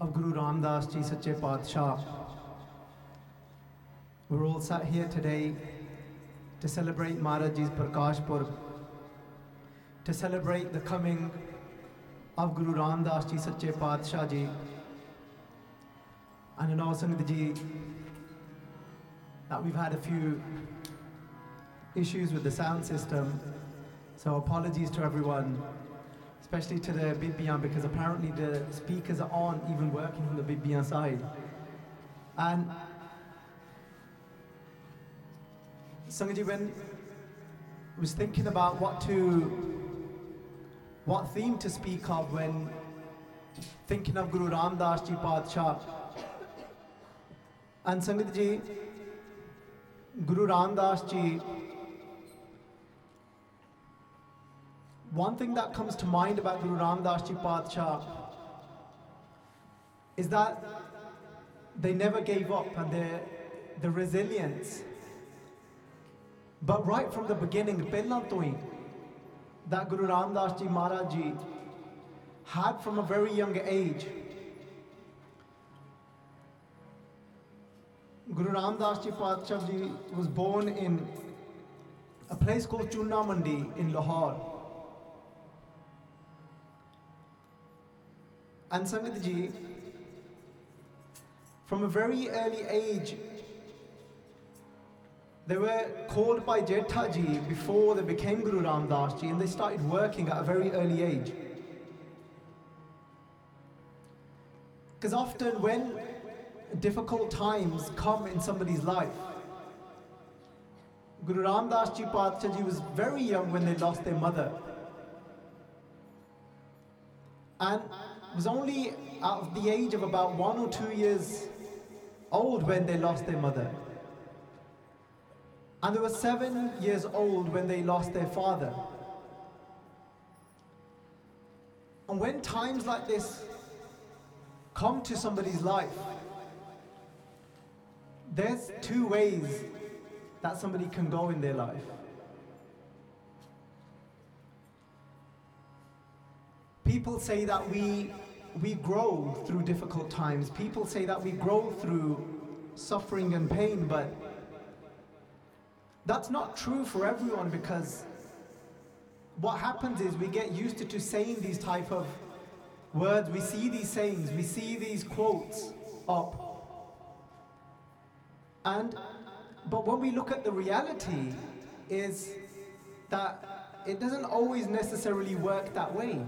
of Guru Ramdas Ji Sache Padshah. We're all sat here today to celebrate Maharaji's Prakash Purb, to celebrate the coming of Guru Ramdas Ji Sache Padshah Ji. And know Sangat Ji that we've had a few issues with the sound system, so apologies to everyone especially to the Bibiyan because apparently the speakers aren't even working from the Bibiyan side. And Sangaji, when I was thinking about what to, what theme to speak of when thinking of Guru Ramdas Ji Padshah, and Sangat Guru Ramdas Ji One thing that comes to mind about Guru Ramdas Ji Padshah is that they never gave up and their the resilience. But right from the beginning, ਪਹਿਲਾਂ ਤੋਂ ਹੀ that Guru Ramdas Ji Maharaj Ji had from a very young age. Guru Ramdas Ji Padshah Ji was born in a place called Chunna Mandi in Lahore. And Sangat from a very early age, they were called Bhai Jetha Ji before they became Guru Ramdas Ji and they started working at a very early age. Because often when difficult times come in somebody's life, Guru Ramdas Ji Padshah Ji was very young when they lost their mother. And was only of the age of about one or two years old when they lost their mother. And they were seven years old when they lost their father. And when times like this come to somebody's life, there's two ways that somebody can go in their life. People say that we we grow through difficult times. People say that we grow through suffering and pain, but that's not true for everyone because what happens is we get used to, to saying these type of words. We see these sayings, we see these quotes up. And but when we look at the reality is that it doesn't always necessarily work that way.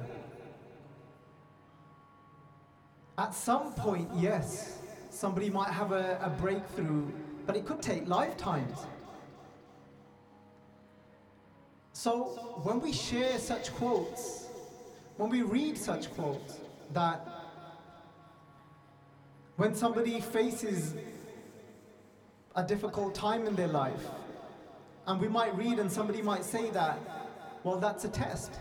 At some point, yes, somebody might have a, a breakthrough, but it could take lifetimes. So when we share such quotes, when we read such quotes, that when somebody faces a difficult time in their life, and we might read and somebody might say that, well, that's a test.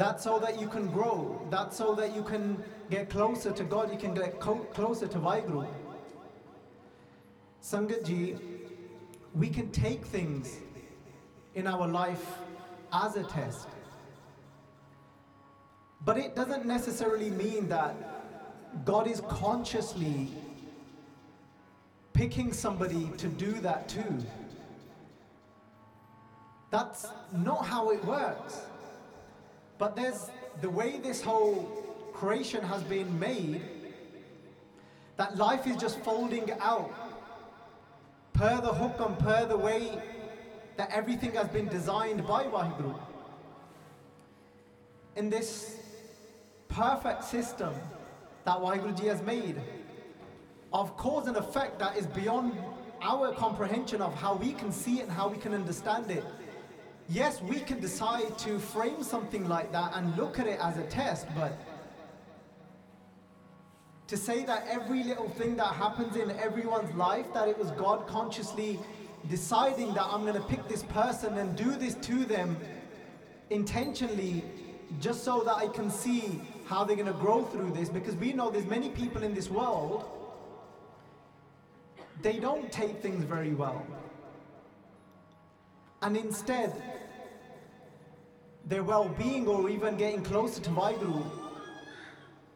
That's so that you can grow. That's so that you can get closer to God, you can get co- closer to Vaheguru. Sangat Ji, we can take things in our life as a test. But it doesn't necessarily mean that God is consciously picking somebody to do that too. That's not how it works. But there's the way this whole creation has been made, that life is just folding out per the hook and per the way that everything has been designed by Vaheguru. In this perfect system that Vaheguruji has made of cause and effect that is beyond our comprehension of how we can see it and how we can understand it. Yes, we can decide to frame something like that and look at it as a test, but to say that every little thing that happens in everyone's life, that it was God consciously deciding that I'm going to pick this person and do this to them intentionally just so that I can see how they're going to grow through this because we know there's many people in this world they don't take things very well and instead their well-being or even getting closer to Vaheguru,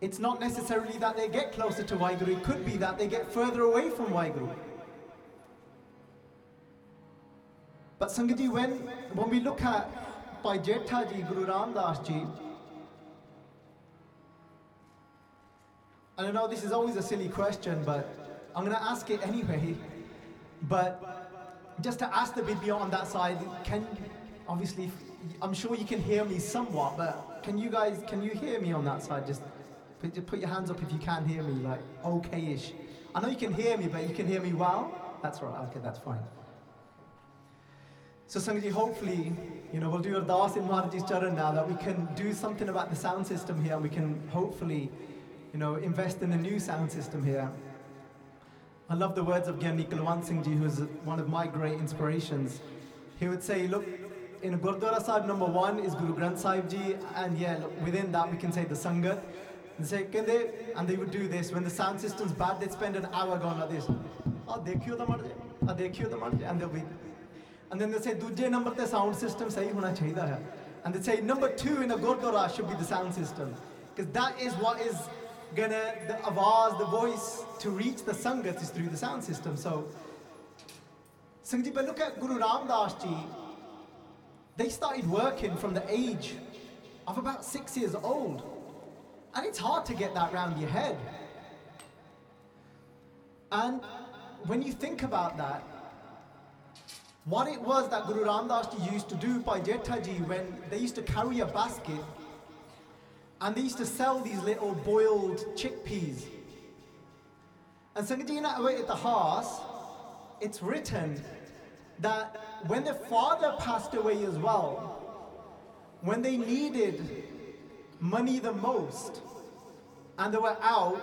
it's not necessarily that they get closer to Vaheguru, it could be that they get further away from Vaheguru. But Sangaji, when, when we look at Bhai Jetha ji, Guru Ram Das ji, I know this is always a silly question, but I'm going to ask it anyway. But just to ask the video on that side, can obviously, I'm sure you can hear me somewhat, but can you guys, can you hear me on that side? Just put, just put your hands up if you can hear me, like okay-ish. I know you can hear me, but you can hear me well. That's right. Okay, that's fine. So Sangaji, hopefully, you know, we'll do Ardas in Maharaji's Charan now that we can do something about the sound system here and we can hopefully, you know, invest in a new sound system here. I love the words of Gyani Kulwant Singh Ji, who's one of my great inspirations. He would say, look, in a Gurdwara Sahib, number one is Guru Granth Sahib Ji, and yeah, look, within that we can say the Sangat. And say, can they, and they would do this. When the sound system's bad, they'd spend an hour going like this. Ah, the marje, ah, and they'll be, and then they say, duje number the sound system sahi hona chahiye hai. And they say, number two in a Gurdwara should be the sound system. Because that is what is gonna, the the voice to reach the Sangat is through the sound system. So, Sangat but look at Guru Ram Das Ji. They started working from the age of about six years old. And it's hard to get that round your head. And when you think about that, what it was that Guru Ram Das Ji used to do Bhai Jetha Ji when they used to carry a basket and they used to sell these little boiled chickpeas. And Sangatina at the house, it's written that when their father passed away as well, when they needed money the most, and they were out,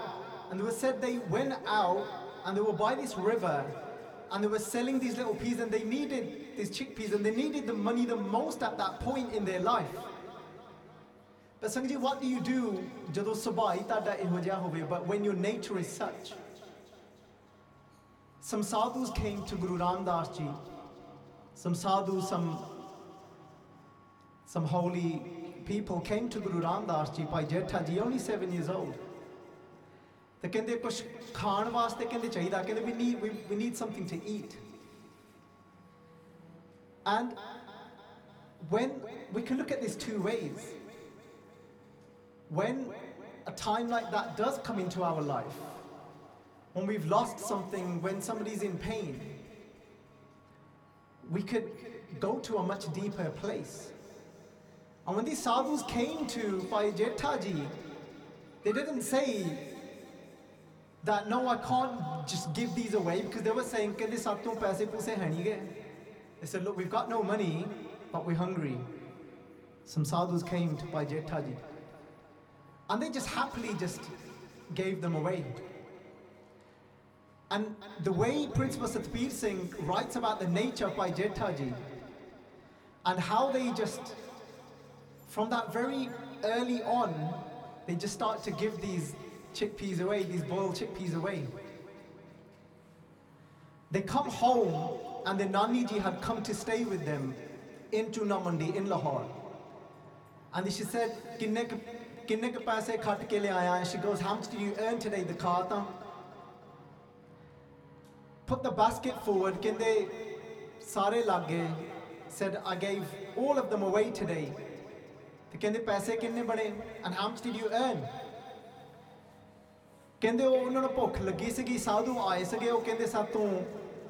and they were said they went out and they were by this river and they were selling these little peas and they needed these chickpeas and they needed the money the most at that point in their life. But Sangji, what do you do but when your nature is such? Some sadhus came to Guru Ramdas ji. Some sadhus some some holy people came to Guru Ramdas ji. Bhai Jetha ji only 7 years old. ਤੇ ਕਹਿੰਦੇ ਕੁਝ ਖਾਣ ਵਾਸਤੇ ਕਹਿੰਦੇ ਚਾਹੀਦਾ ਕਹਿੰਦੇ we need we need something to eat and when we can look at this two ways. When a time like that does come into our life, when we've lost something, when somebody's in pain, we could go to a much deeper place. And when these sadhus came to Bhai Jethaji, they didn't say that no, I can't just give these away because they were saying. They said, "Look, we've got no money, but we're hungry." Some sadhus came to Bhai Jethaji, and they just happily just gave them away. And the way Principal Satbir Singh writes about the nature of Bhai Jethaji and how they just, from that very early on, they just start to give these chickpeas away, these boiled chickpeas away. They come home and the Nani ji had come to stay with them in Chunamandi in Lahore. And she said, ke kinne ke paise khat ke le aaya? And she goes, how much did you earn today? The khata. Put the basket forward. Kinde sare lage. Said, I gave all of them away today. ਤੇ ਕਹਿੰਦੇ ਪੈਸੇ ਕਿੰਨੇ ਬਣੇ and how much did you earn ਕਹਿੰਦੇ ਉਹ ਉਹਨਾਂ ਨੂੰ ਭੁੱਖ ਲੱਗੀ ਸੀਗੀ ਸਾਧੂ ਆਏ ਸੀਗੇ ਉਹ ਕਹਿੰਦੇ ਸਾਤੋਂ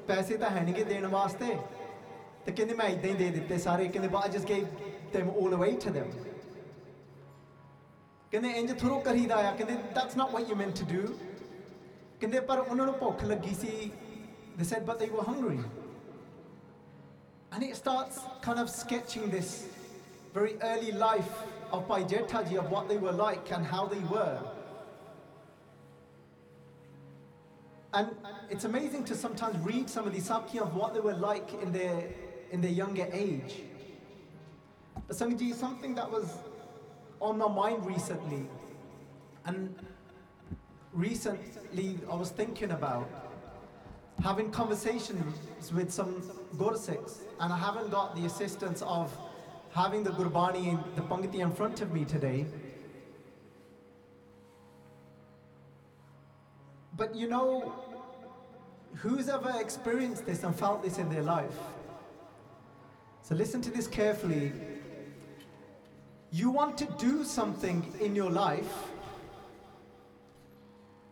ਪੈਸੇ ਤਾਂ ਹੈ ਨਹੀਂਗੇ ਦੇਣ ਵਾਸਤੇ ਤੇ ਕਹਿੰਦੇ ਮੈਂ ਇਦਾਂ ਹੀ ਦੇ ਦਿੱਤੇ ਸਾਰੇ ਕਹਿੰਦੇ but I just gave them all away to them ਕਹਿੰਦੇ ਇੰਜ ਥਰੋ ਕਰੀਦਾ ਆ ਕਹਿੰਦੇ that's not what you meant to do ਕਹਿੰਦੇ ਪਰ ਉਹਨਾਂ ਨੂੰ ਭੁੱਖ ਲੱਗੀ ਸੀ। They said but they were hungry and it starts kind of sketching this very early life of Bhai Jethaji of what they were like and how they were and it's amazing to sometimes read some of the Sakya of what they were like in their in their younger age but Sangji something that was on my mind recently, and recently I was thinking about having conversations with some Gursikhs, and I haven't got the assistance of having the Gurbani, the Pankti in front of me today. But you know, who's ever experienced this and felt this in their life? So listen to this carefully. You want to do something in your life.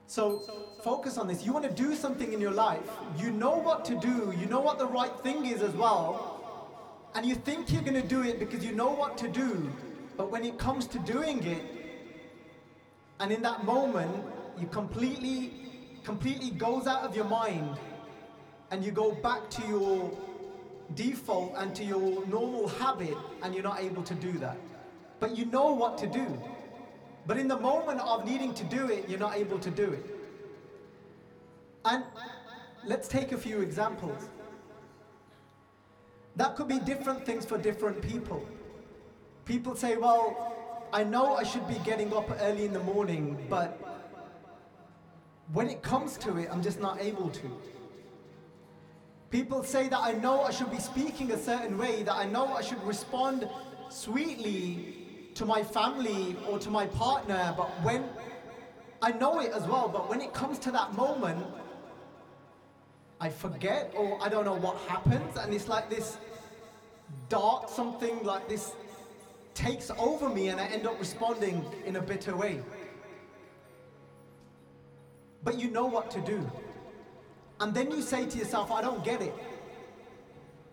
So focus on this. You want to do something in your life. You know what to do. You know what the right thing is as well. And you think you're going to do it because you know what to do. But when it comes to doing it, and in that moment, you completely, completely goes out of your mind and you go back to your default and to your normal habit and you're not able to do that. But you know what to do. But in the moment of needing to do it, you're not able to do it. And let's take a few examples. That could be different things for different people. People say, well, I know I should be getting up early in the morning, but when it comes to it, I'm just not able to. People say that I know I should be speaking a certain way, that I know I should respond sweetly to my family or to my partner, but when I know it as well, but when it comes to that moment, I forget or I don't know what happens, and it's like this dark something like this takes over me, and I end up responding in a bitter way. But you know what to do. And then you say to yourself, I don't get it.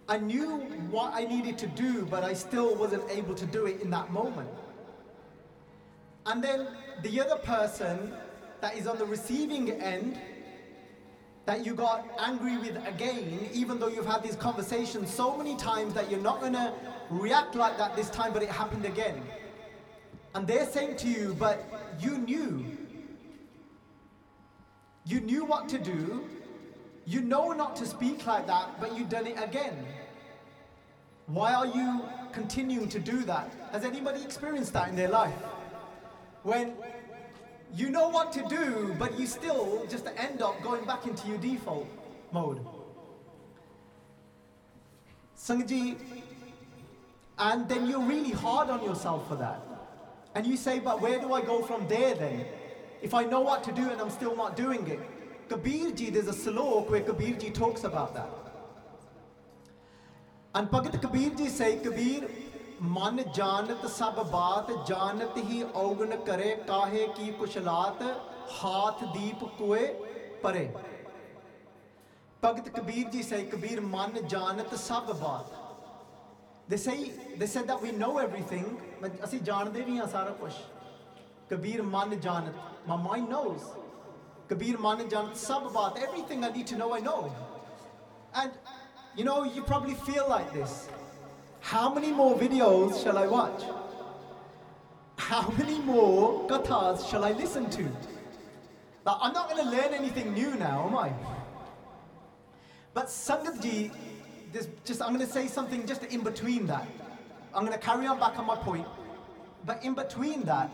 I knew what I needed to do, but I still wasn't able to do it in that moment. And then the other person that is on the receiving end that you got angry with again, even though you've had these conversations so many times that you're not gonna react like that this time, but it happened again. And they're saying to you, but you knew. You knew what to do. You know not to speak like that, but you've done it again. Why are you continuing to do that? Has anybody experienced that in their life? When you know what to do, but you still just end up going back into your default mode. Sangji, and then you're really hard on yourself for that. And you say, but where do I go from there then? If I know what to do and I'm still not doing it. Kabir ji, there's a slok where Kabir ji talks about that. And Bhagat Kabir ji say, Kabir, ਮਨ ਜਾਣਤ ਸਭ ਬਾਤ ਜਾਣਤ ਹੀ ਔਗਣ ਕਰੇ ਕਾਹੇ ਕੀ ਕੁਸ਼ਲਾਤ ਹਾਥ ਦੀਪ ਕੋਏ ਪਰੇ ਭਗਤ ਕਬੀਰ ਜੀ ਸੇ ਕਬੀਰ ਮਨ ਜਾਣਤ ਸਭ ਬਾਤ they say they said that we know everything ਅਸੀਂ ਜਾਣਦੇ ਵੀ ਹਾਂ ਸਾਰਾ ਕੁਝ ਕਬੀਰ ਮਨ ਜਾਣਤ my mind knows ਕਬੀਰ ਮਨ ਜਾਣਤ ਸਭ ਬਾਤ everything i need to know i know and you know you probably feel like this how many more videos shall I watch? How many more gathas shall I listen to? But I'm not going to learn anything new now, am I? But Sangatji, just I'm going to say something just in between that. I'm going to carry on back on my point. But in between that,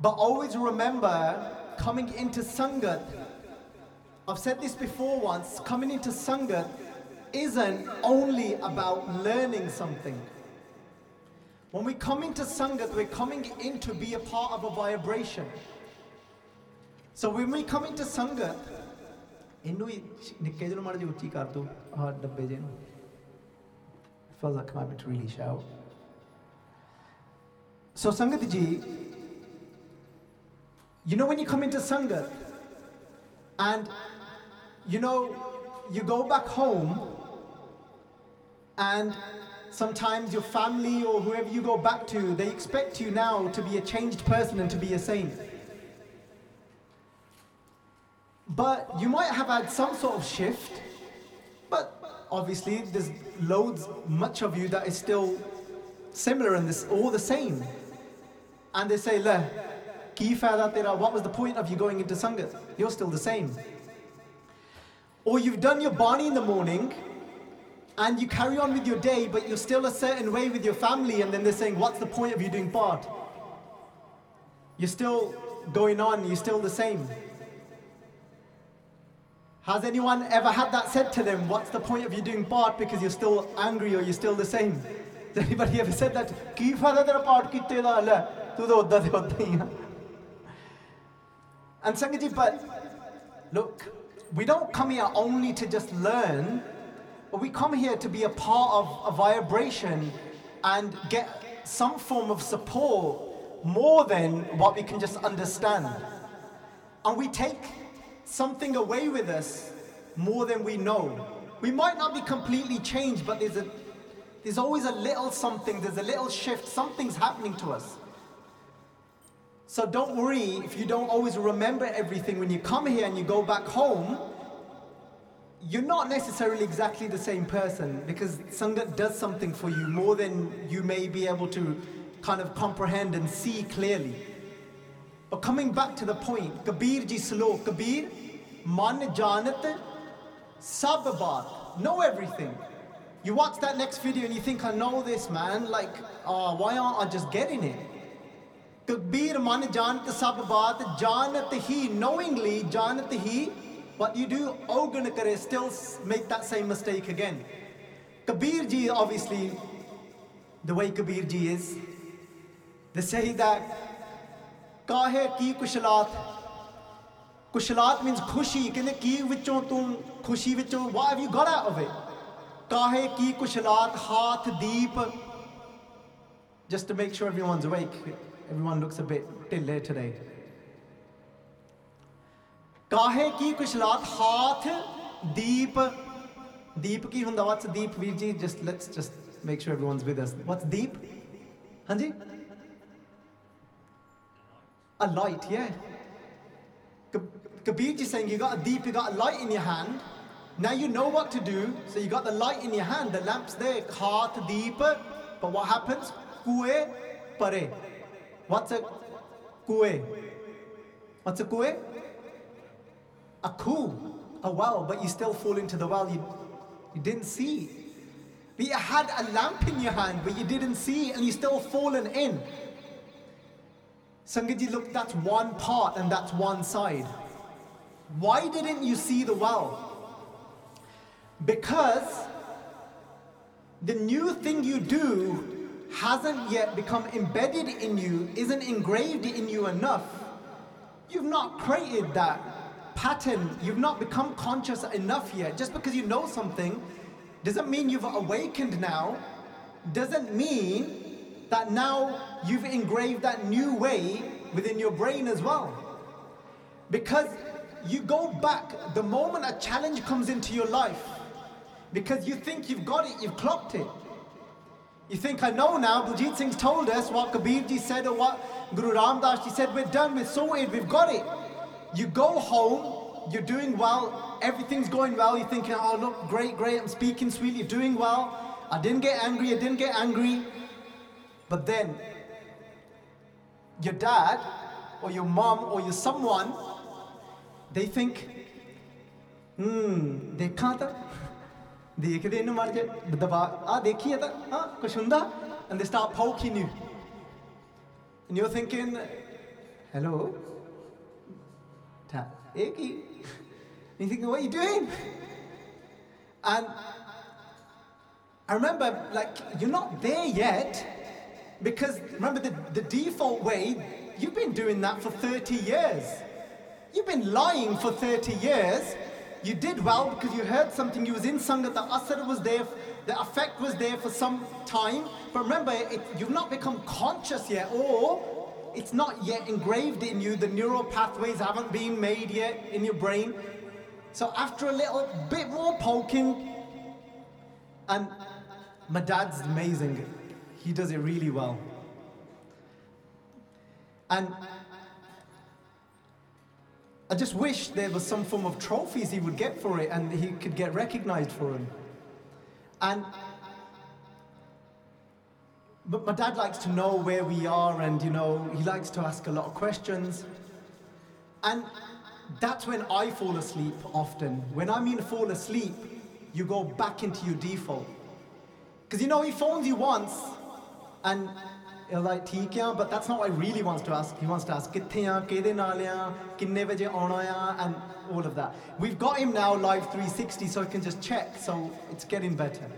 but always remember coming into Sangat. I've said this before once, coming into Sangat isn't only about learning something. When we come into Sangat, we're coming in to be a part of a vibration. So when we come into Sangat, ਇਹਨੂੰ ਹੀ ਨਿੱਕੇ ਜਿਹੇ ਨੂੰ ਮਾੜਾ ਜਿਹਾ ਉੱਚੀ ਕਰ ਦੋ ਆਹ ਡੱਬੇ ਜਿਹੇ ਨੂੰ feels like I might really shout. So Sangat ji, you know when you come into Sangat, and you know you go back home and sometimes your family or whoever you go back to, they expect you now to be a changed person and to be a saint. But you might have had some sort of shift, but obviously there's loads, much of you that is still similar and this all the same. And they say, Le, what was the point of you going into Sangat? You're still the same. Or you've done your Bani in the morning and you carry on with your day, but you're still a certain way with your family, and then they're saying, What's the point of you doing part? You're still going on, you're still the same. Has anyone ever had that said to them? What's the point of you doing part because you're still angry or you're still the same? Has anybody ever said that? ਕੀ ਫਾਇਦਾ ਤੇਰਾ ਪਾਠ ਕੀਤੇ ਦਾ ਲੈ ਤੂੰ ਤਾਂ ਉਦਾਂ ਤੇ ਉਦਾਂ ਹੀ ਆ And Sangaji, but look, we don't come here only to just learn, but we come here to be a part of a vibration and get some form of support more than what we can just understand. And we take something away with us more than we know. We might not be completely changed, but there's a there's always a little something, there's a little shift, something's happening to us. So don't worry if you don't always remember everything when you come here and you go back home. You're not necessarily exactly the same person because Sangat does something for you more than you may be able to kind of comprehend and see clearly. But coming back to the point, Kabir ji slok, Kabir, man janat, sab know everything. You watch that next video and you think, I know this man, like, oh, why aren't I just getting it? Kabir man janat sab baat, janat he, knowingly janat he, what you do, ogan kare, still s- make that same mistake again. Kabir ji, obviously, the way Kabir ji is, they say that ਕਾਹੇ ਕੀ ਕੁਸ਼ਲਾਤ ਕੁਸ਼ਲਾਤ means ਖੁਸ਼ੀ ਕਹਿੰਦੇ ਕੀ ਵਿੱਚੋਂ ਤੂੰ ਖੁਸ਼ੀ ਵਿੱਚੋਂ what have you got out of it ਕਾਹੇ ਕੀ ਕੁਸ਼ਲਾਤ ਹਾਥ ਦੀਪ just to make sure everyone's awake everyone looks a bit ਢਿੱਲੇ today ਕਾਹੇ ਕੀ ਕੁਸ਼ਲਾਤ ਹਾਥ ਦੀਪ ਦੀਪ ਕੀ ਹੁੰਦਾ what's ਦੀਪ ਵੀਰ ਜੀ just let's just make sure everyone's with us what's ਦੀਪ ਹਾਂਜੀ a light, yeah. Kab- Kabir ji saying you got a deep, you got a light in your hand. Now you know what to do. So you got the light in your hand, the lamp's there, heart deep. But what happens? Kue pare. What's a kue? What's a kue? A ku, a well, but you still fall into the well. You, you didn't see. But you had a lamp in your hand, but you didn't see, and you still fallen in. Sangaji, look, that's one part and that's one side. Why didn't you see the well? Because the new thing you do hasn't yet become embedded in you, isn't engraved in you enough. You've not created that pattern, you've not become conscious enough yet. Just because you know something doesn't mean you've awakened now, doesn't mean that now you've engraved that new way within your brain as well. Because you go back the moment a challenge comes into your life, because you think you've got it, you've clocked it. You think, I know now, Baljit Singh's told us what Kabir ji said or what Guru Ram Das ji said, we're done, we're sorted, we've got it. You go home, you're doing well, everything's going well, you're thinking, oh, look, great, great, I'm speaking sweet, you're doing well. I didn't get angry, I didn't get angry. But then your dad or your mom or your someone, they think, hmm, they can't. दे इन्हें मर and they start poking you and you're thinking hello icky. And you think, what are you doing? And I remember, like, you're not there yet because remember the, the default way, you've been doing that for 30 years. You've been lying for 30 years. You did well because you heard something, you was in Sangha, the asar was there, the effect was there for some time. But remember, it, you've not become conscious yet or it's not yet engraved in you the neural pathways haven't been made yet in your brain so after a little bit more poking and my dad's amazing. He does it really well. And I just wish there was some form of trophies he would get for it and he could get recognized for them. And but my dad likes to know where we are and you know he likes to ask a lot of questions. And that's when I fall asleep often. When I mean fall asleep, you go back into your default. Because you know, he phones you once and you're like, ਠੀਕ ਆ, but that's not what he really wants to ask. He wants to ask, ਕਿੱਥੇ ਆ, ਕਿਹਦੇ ਨਾਲ ਆ, ਕਿੰਨੇ ਵਜੇ ਆਉਣਾ ਆ, and all of that. We've got him now live 360 so he can just check, so it's getting better.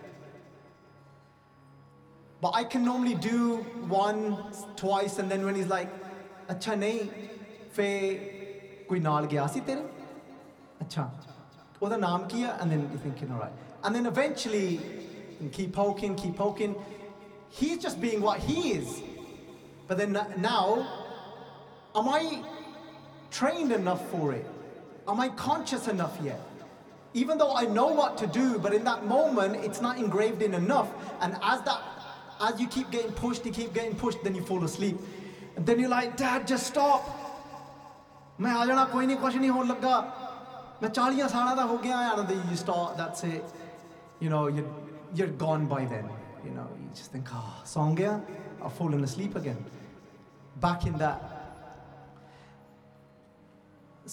But I can normally do one, twice, and then when he's like, अच्छा नहीं फे कोई नाल गया सी तेरे अच्छा ਉਹਦਾ ਨਾਮ ਕੀ ਹੈ and then you're thinking all right and then eventually you keep poking keep poking he's just being what he is but then now am I trained enough for it am I conscious enough yet even though I know what to do but in that moment it's not engraved in enough and as that as you keep getting pushed you keep getting pushed then you fall asleep and then you're like dad just stop ਮੈਂ ਆ ਜਾਣਾ ਕੋਈ ਨਹੀਂ ਕੁਛ ਨਹੀਂ ਹੋਣ ਲੱਗਾ ਮੈਂ 40 ਸਾਲਾਂ ਦਾ ਹੋ ਗਿਆ and then you start that's it you know you you're gone by then you know you just think ah oh, song ਗਿਆ I've fallen asleep again back in that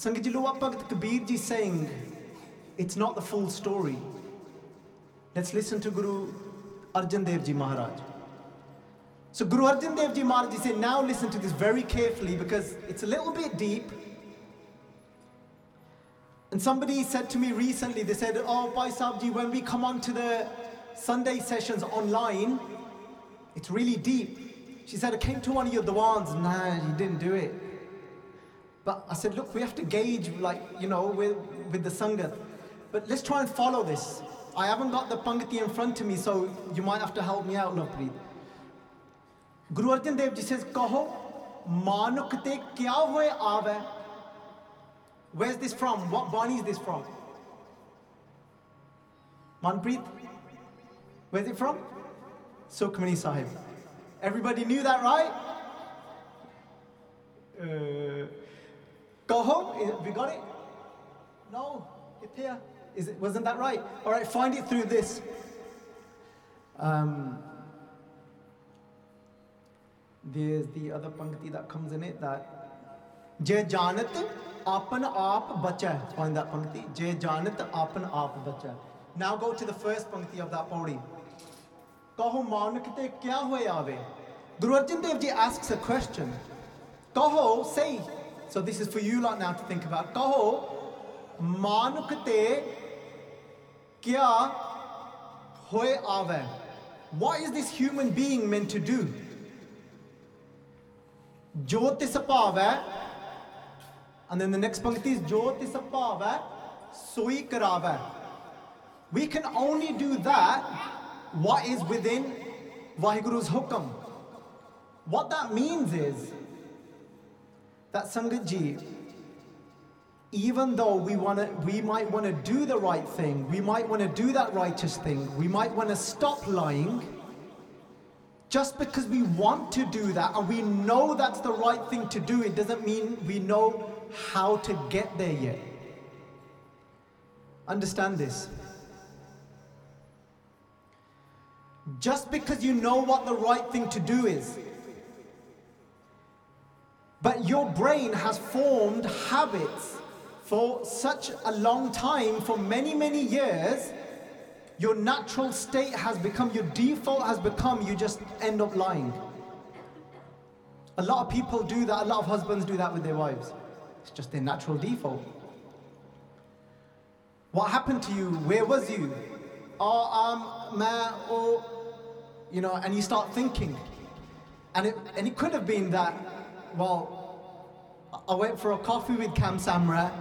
Sangat ji Luwa Bhagat Kabir ji saying it's not the full story let's listen to Guru Arjan Dev ji Maharaj so Guru Arjan Dev Ji Maharaj said, now listen to this very carefully because it's a little bit deep. And somebody said to me recently, they said, oh, Bhai Sahib Ji, when we come on to the Sunday sessions online, it's really deep. She said, I came to one of your dawans. Nah, you didn't do it. But I said, look, we have to gauge, like, you know, with, with the Sangat. But let's try and follow this. I haven't got the Pankti in front of me, so you might have to help me out, Lovepreet. Guru Arjan Dev ji says ਕਹੋ ਮਾਨੁਖ ਤੇ ਕਿਆ ਹੋਏ ਆਵੇ where's this from what bani is this from manpreet where's it from sukhmani sahib everybody knew that right uh, kaho we got it no it's here is it wasn't that right all right find it through this um, there's the other pankti that comes in it that Je janat apan aap bacha. Find that pankti. Je janat apan aap bacha. Now go to the first pankti of that pauri. Kaho manak te kya hoye aave? Guru Arjan Dev Ji asks a question. Kaho, say. So this is for you lot now to think about. Kaho manuk te kya hoye aave? What is this human being meant to do? ਜੋ ਤਿਸ ਭਾਵ ਹੈ and then the next pankti is ਜੋ ਤਿਸ ਭਾਵ ਹੈ ਸੋਈ ਕਰਾਵੈ we can only do that what is within Vaheguru's hukam what that means is that Sangat ji even though we want to we might want to do the right thing we might want to do that righteous thing we might want to stop lying just because we want to do that and we know that's the right thing to do, it doesn't mean we know how to get there yet. Understand this. Just because you know what the right thing to do is, but your brain has formed habits for such a long time, for many, many years, your natural state has become, your default has become, you just end up lying. A lot of people do that, a lot of husbands do that with their wives. It's just their natural default. What happened to you? Where was you? Oh, um, man, oh, you know, and you start thinking. And it, and it could have been that, well, I went for a coffee with Cam Samra,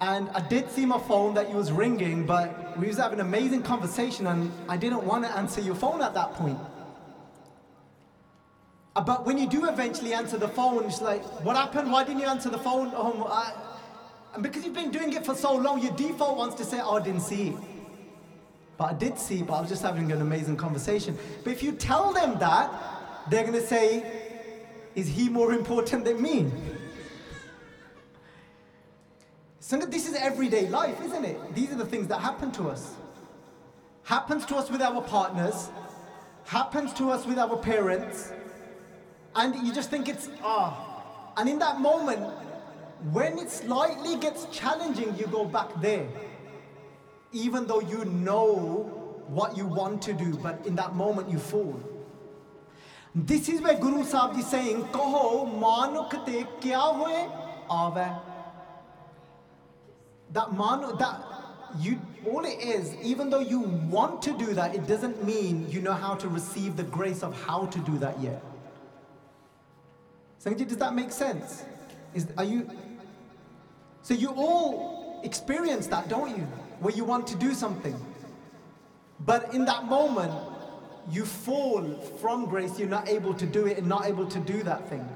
and I did see my phone that you was ringing, but we was having an amazing conversation, and I didn't want to answer your phone at that point. Uh, But when you do eventually answer the phone, it's like, what happened? Why didn't you answer the phone? Oh, I, and because you've been doing it for so long, your default wants to say, oh, I didn't see. But I did see, but I was just having an amazing conversation. But if you tell them that, they're going to say, is he more important than me? Sangat, this is everyday life, isn't it? These are the things that happen to us. Happens to us with our partners, happens to us with our parents, and you just think it's ah. And in that moment, when it slightly gets challenging, you go back there. Even though you know what you want to do, but in that moment you fall. This is where Guru Sahib is saying, Kaho manuk kya hoye aave. That man, that you all it is, even though you want to do that, it doesn't mean you know how to receive the grace of how to do that yet. Sangaji, does that make sense? Is are you so you all experience that, don't you? Where you want to do something. But in that moment, you fall from grace, you're not able to do it and not able to do that thing.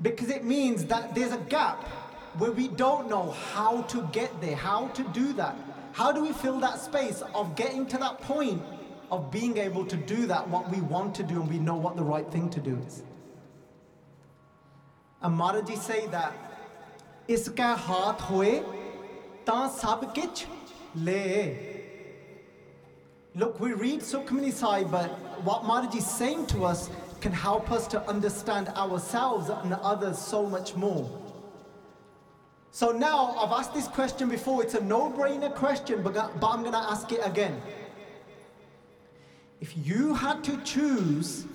Because it means that there's a gap where we don't know how to get there, how to do that. How do we fill that space of getting to that point of being able to do that, what we want to do, and we know what the right thing to do is? And Maharaji say that, Iska haath hoye ta sab kich le. Look, we read Sukhmani Sai, but what Maharaji is saying to us can help us to understand ourselves and others so much more. So now, I've asked this question before, it's a no brainer question, but, but I'm going to ask it again. If you had to choose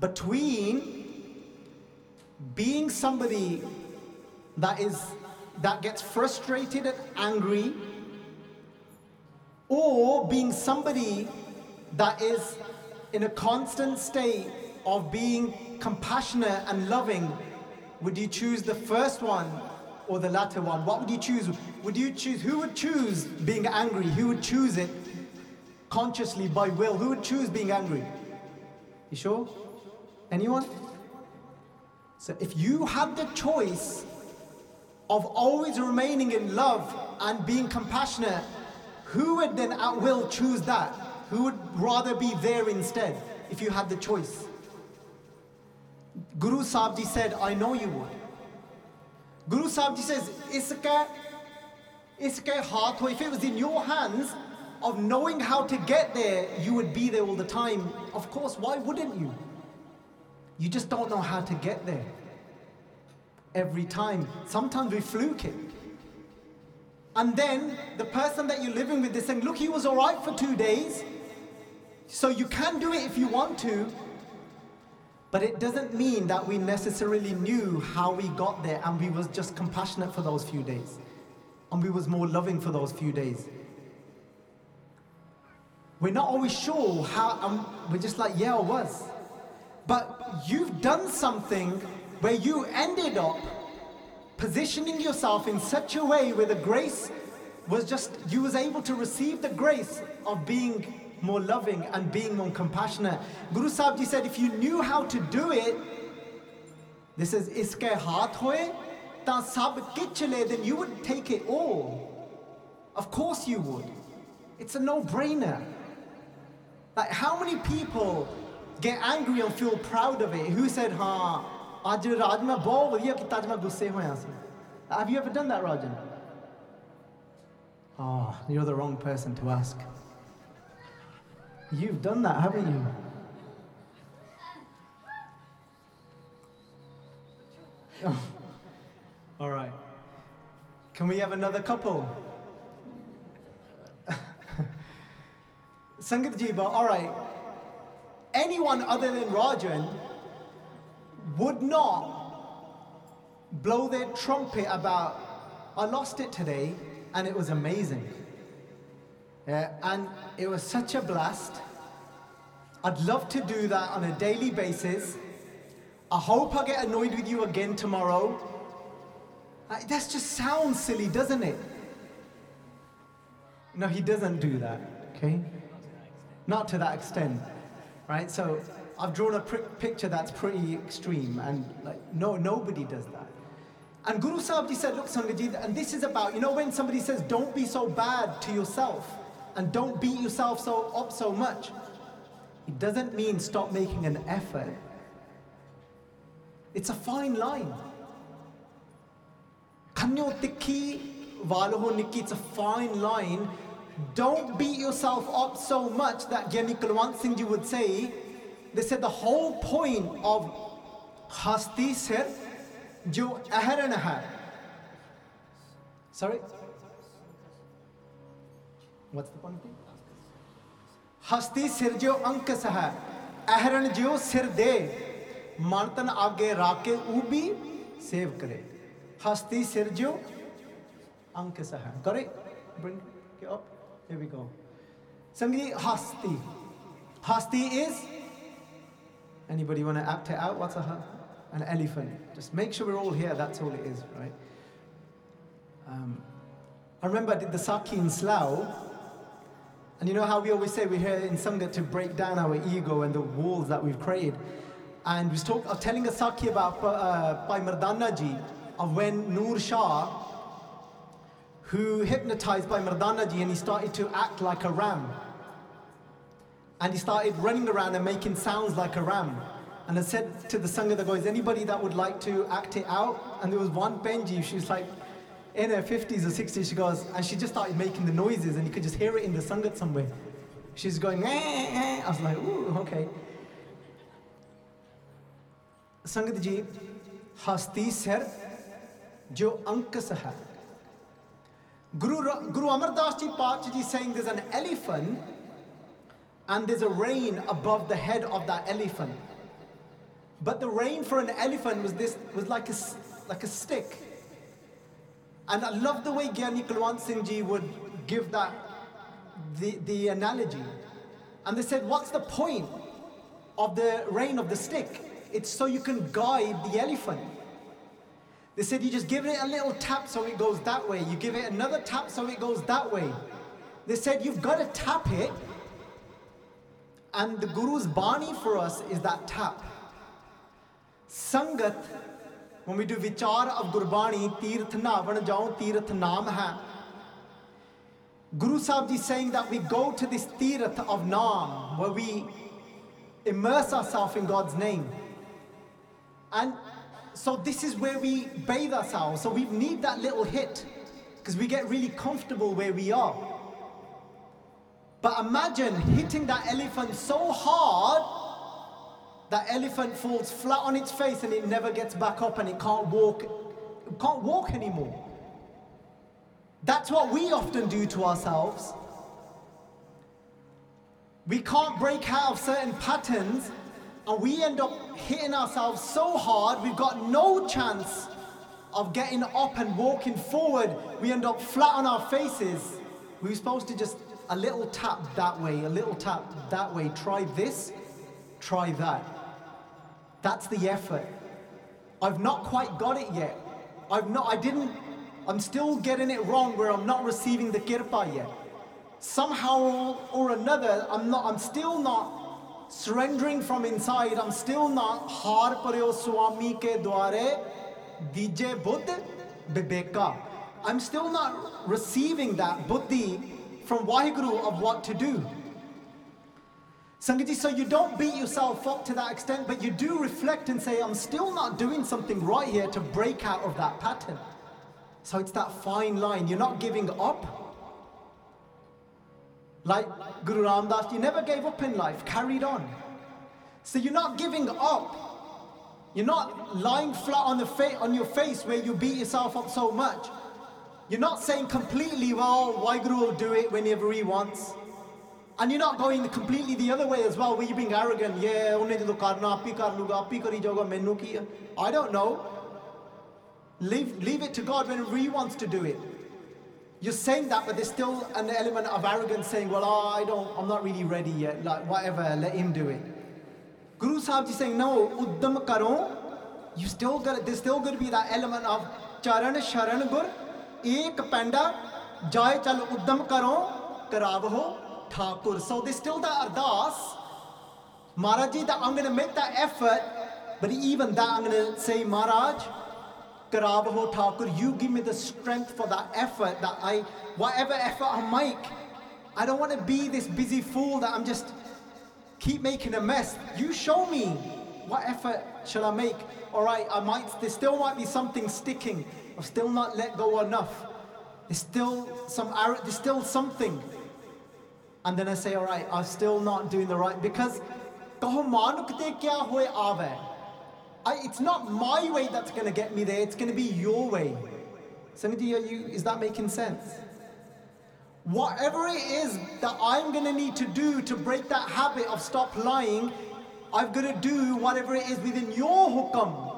between being somebody that is that gets frustrated and angry or being somebody that is in a constant state of being compassionate and loving, would you choose the first one or the latter one? What would you choose? Would you choose, who would choose being angry? Who would choose it consciously by will? Who would choose being angry? You sure? Anyone? So if you had the choice of always remaining in love and being compassionate, who would then at will choose that? Who would rather be there instead if you had the choice? Guru Sahib said, I know you would. Guru Sahib Ji says, iska, iska haath ho, if it was in your hands of knowing how to get there, you would be there all the time. Of course, why wouldn't you? You just don't know how to get there every time. Sometimes we fluke it. And then the person that you're living with is saying, Look, he was all right for two days. So you can do it if you want to. But it doesn't mean that we necessarily knew how we got there and we was just compassionate for those few days. And we was more loving for those few days. We're not always sure how, um, we're just like, yeah, I was. But you've done something where you ended up positioning yourself in such a way where the grace was just, you was able to receive the grace of being more loving and being more compassionate. Guru Sahib Ji said, if you knew how to do it, this is iske haath hoye, ta sab kichale, then you would take it all. Of course you would. It's a no-brainer. Like how many people get angry and feel proud of it? Who said, ha, ਅੱਜ ਰਾਜ ਮੈਂ ਬਹੁਤ ਵਧੀਆ ਕੀਤਾ ਅੱਜ ਮੈਂ ਗੁੱਸੇ ਹੋਇਆ ਸੀ Have you ever done that, Rajan? Oh, you're the wrong person to ask. You've done that, haven't you? All right. Can we have another couple? Sangat all right. Anyone other than Rajan would not blow their trumpet about, I lost it today and it was amazing. Yeah, and it was such a blast. I'd love to do that on a daily basis. I hope I get annoyed with you again tomorrow. Like, that just sounds silly, doesn't it? No, he doesn't do that, okay? Not to that extent, right? So I've drawn a pr- picture that's pretty extreme, and like no, nobody does that. And Guru Sahib said, look, Sangaji, and this is about, you know, when somebody says, don't be so bad to yourself, and don't beat yourself so up so much, it doesn't mean stop making an effort. It's a fine line. It's a fine line. Don't beat yourself up so much that Gyani Kulwant Singh Ji would say, they said the whole point of hasti sir jo ahran. Sorry? What's the Pankti? Hasti sirjyo ank saha, ahran jyo sir de, mantan aage raake ubi save kare. Hasti sirjyo ank saha. Got it? Bring it up. Here we go. Sangi hasti. Hasti is. Anybody want to act it out? What's a an elephant. Just make sure we're all here, that's all it is, right? Um, I remember I did the Saki in Slough, and you know how we always say we're here in Sangha to break down our ego and the walls that we've created. And we was, talk, was telling a Sakhi about uh, Bhai Mardana ji of when Noor Shah, who hypnotized by Mardana ji and he started to act like a ram. And he started running around and making sounds like a ram. And I said to the Sangha, there goes, anybody that would like to act it out? And there was one Bhenji, she was like in her 50s or 60s, she goes, and she just started making the noises, and you could just hear it in the Sangat somewhere. She's going, eh, eh. eh. I was like, ooh, okay. Sangat ji, hasti sir, jo ank hai. Guru, Guru Amar Das Ji Ji saying there's an elephant and there's a rain above the head of that elephant. But the rain for an elephant was this was like a, like a stick. And I love the way Gyani Kulwant Singh Ji would give that the, the analogy. And they said, what's the point of the rein of the stick? It's so you can guide the elephant. They said you just give it a little tap so it goes that way. You give it another tap so it goes that way. They said you've got to tap it. And the Guru's Bani for us is that tap. Sangat, when we do Vichar of Gurbani, Tirth Navan Jao Tirth Naam. Guru Sahib Ji saying that we go to this Tirth of Naam, where we immerse ourselves in God's name. And so this is where we bathe ourselves. So we need that little hit because we get really comfortable where we are. But imagine hitting that elephant so hard that elephant falls flat on its face and it never gets back up and it can't walk can't walk anymore. That's what we often do to ourselves. We can't break out of certain patterns and we end up hitting ourselves so hard, we've got no chance of getting up and walking forward. We end up flat on our faces. We were supposed to just a little tap that way, a little tap that way. Try this, try that. That's the effort. I've not quite got it yet. I've not, I didn't, I'm still getting it wrong where I'm not receiving the kirpa yet. Somehow or another, I'm not, I'm still not surrendering from inside, I'm still not har swami ke dware dije buddh bibeka. I'm still not receiving that buddhi from Waheguru of what to do. So you don't beat yourself up to that extent, but you do reflect and say, I'm still not doing something right here to break out of that pattern. So it's that fine line. You're not giving up. Like Guru Ram Das, you never gave up in life, carried on. So you're not giving up. You're not lying flat on, the fa- on your face where you beat yourself up so much. You're not saying completely, well, why Guru will do it whenever he wants. And you're not going completely the other way as well, where you're being arrogant. Yeah, I don't know. Leave, leave it to God whenever He wants to do it. You're saying that, but there's still an element of arrogance saying, well, oh, I don't, I'm not really ready yet. Like, whatever, let him do it. Guru Sahib is saying, no, uddam karo. You still got, there's still going to be that element of charan sharan gur, ek panda, jai chal uddam karo, karabho, thakur. So there's still that ardas. Maharaji, that I'm going to make that effort, but even that I'm going to say, Maharaj, Karabaho Thakur, you give me the strength for that effort that I, whatever effort I make, I don't want to be this busy fool that I'm just keep making a mess. You show me what effort shall I make? All right, I might, there still might be something sticking. I've still not let go enough. There's still some, there's still something. And then I say, all right, I'm still not doing the right, because I, it's not my way that's going to get me there, it's going to be your way. Samiti, you, is that making sense? Whatever it is that I'm going to need to do to break that habit of stop lying, I've got to do whatever it is within your hukam.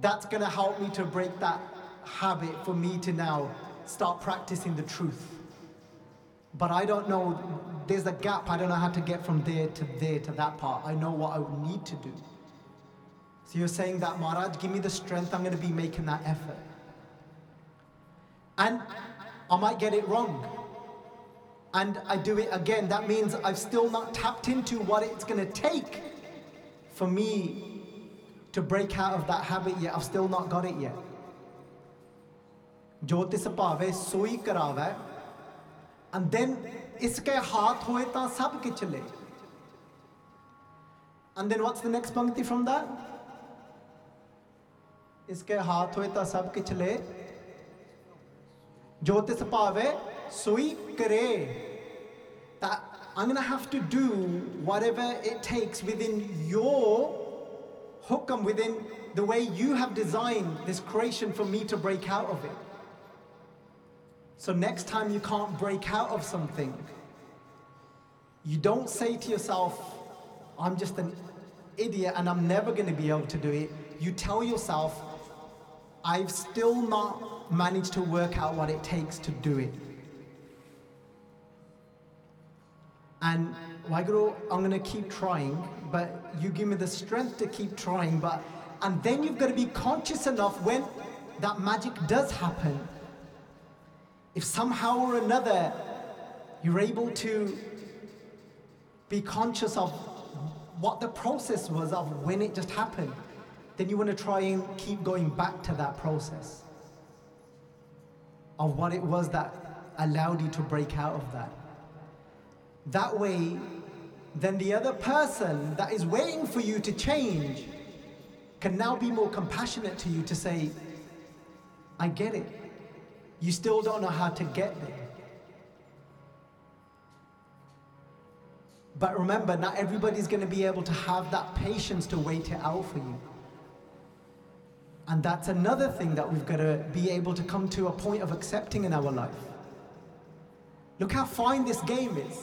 That's going to help me to break that habit for me to now start practicing the truth but I don't know. There's a gap. I don't know how to get from there to there to that part. I know what I would need to do. So you're saying that, Maharaj, give me the strength. I'm going to be making that effort. And I might get it wrong. And I do it again. That means I've still not tapped into what it's going to take for me to break out of that habit yet. I've still not got it yet. Jyotisapave sui and then iske haath hoye ta sab ke and then what's the next pankti from that? Iske haath hoye ta sab ke chale. Jo tis ਭਾਵੇ soi kare. That I'm going to have to do whatever it takes within your hukam, within the way you have designed this creation for me to break out of it. So next time you can't break out of something, you don't say to yourself, I'm just an idiot and I'm never going to be able to do it. You tell yourself, I've still not managed to work out what it takes to do it. And Waheguru, I'm going to keep trying, but you give me the strength to keep trying. But and then you've got to be conscious enough when that magic does happen. If somehow or another you're able to be conscious of what the process was of when it just happened, then you want to try and keep going back to that process of what it was that allowed you to break out of that. That way, then the other person that is waiting for you to change can now be more compassionate to you to say, I get it. You still don't know how to get there. But remember, not everybody's going to be able to have that patience to wait it out for you. And that's another thing that we've got to be able to come to a point of accepting in our life. Look how fine this game is.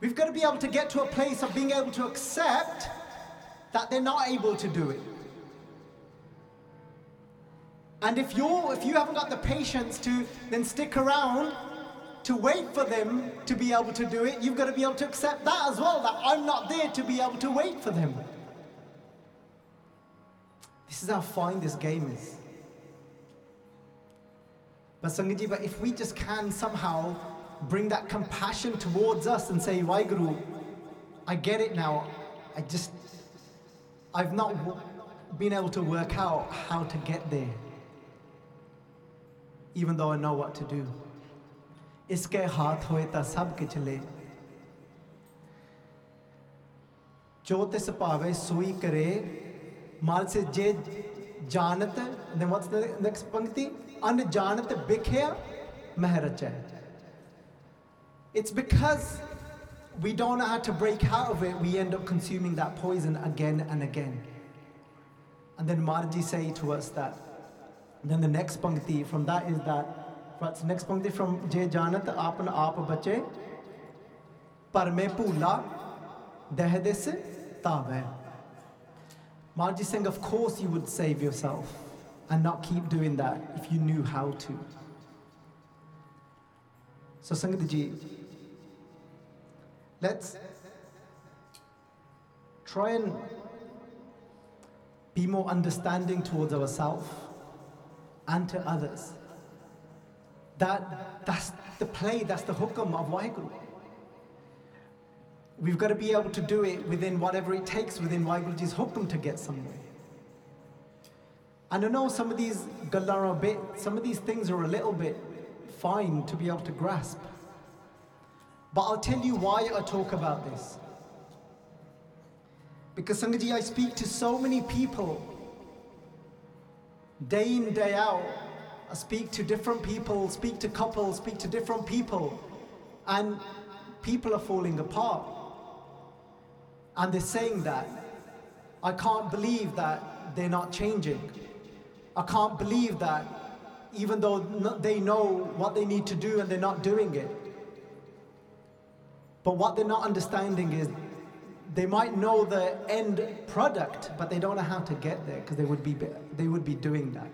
We've got to be able to get to a place of being able to accept that they're not able to do it. And if you're if you haven't got the patience to then stick around to wait for them to be able to do it, you've got to be able to accept that as well, that I'm not there to be able to wait for them. This is how fine this game is. But Sangaji, but if we just can somehow bring that compassion towards us and say, Waheguru, I get it now. I just, I've not been able to work out how to get there, even though I know what to do. इसके हाथ होए ता सब के चले जो तिस भावे सोई करे माल से जे जानत then what's the next पंक्ति अनजानत बिखया मह रचै it's because we don't know how to break out of it, we end up consuming that poison again and again. And then Marji say to us that, then the next pankti from that is that, what's next pankti from Je Janat Apan Aap Bache, Parme Pula, Dehedis Tave. Marji Singh, of course you would save yourself and not keep doing that if you knew how to. So Sangat ji, let's try and be more understanding towards ourselves and to others. That, that's the play, that's the hukam of Waheguru. We've got to be able to do it within whatever it takes within Waheguruji's hukam to get somewhere. And I know some of these gallar are a bit, some of these things are a little bit fine to be able to grasp. But I'll tell you why I talk about this. Because Sangaji, I speak to so many people day in, day out. I speak to different people, speak to couples, speak to different people, and people are falling apart. And they're saying that. I can't believe that they're not changing. I can't believe that even though they know what they need to do and they're not doing it. But what they're not understanding is they might know the end product, but they don't know how to get there because they would be they would be doing that.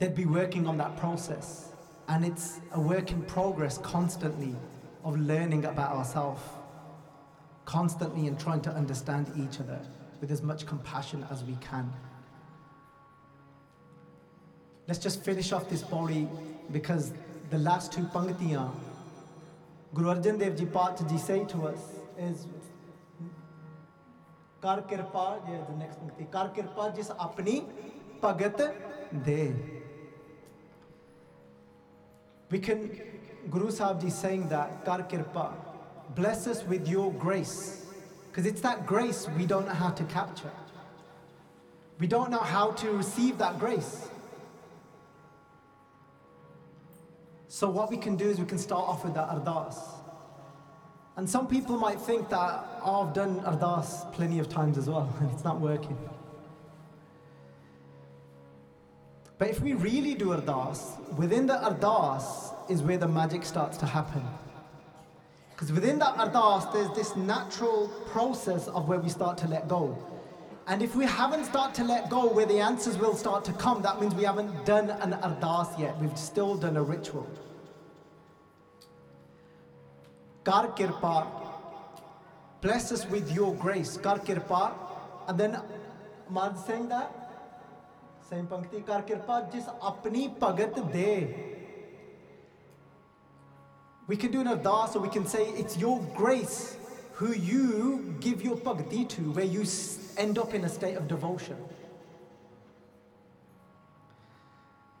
they'd be working on that process. And it's a work in progress constantly of learning about ourselves, constantly and trying to understand each other with as much compassion as we can. Let's just finish off this body because the last two pangtiyan, Guru Arjan Dev Ji Path Ji say to us is ਕਰ ਕਿਰਪਾ ਜੇ the next ਪੰਕਤੀ ਕਰ ਕਿਰਪਾ ਜਿਸ ਆਪਣੀ ਭਗਤ ਦੇ we can Guru Sahib Ji saying that Kar Kirpa bless us with your grace because it's that grace we don't know how to capture we don't know how to receive that grace So what we can do is we can start off with that ardas and some people might think that oh, I've done Ardas plenty of times as well, and it's not working. But if we really do Ardas, within the Ardas is where the magic starts to happen. Because within that Ardas, there's this natural process of where we start to let go. And if we haven't started to let go where the answers will start to come, that means we haven't done an Ardas yet. We've still done a ritual. Kar Kirpa, bless us with your grace. Kar Kirpa. And then Mad saying that? Same pankti. Kar Kirpa, just apni pagat de. We can do an ardas or we can say it's your grace who you give your bhakti to, where you end up in a state of devotion.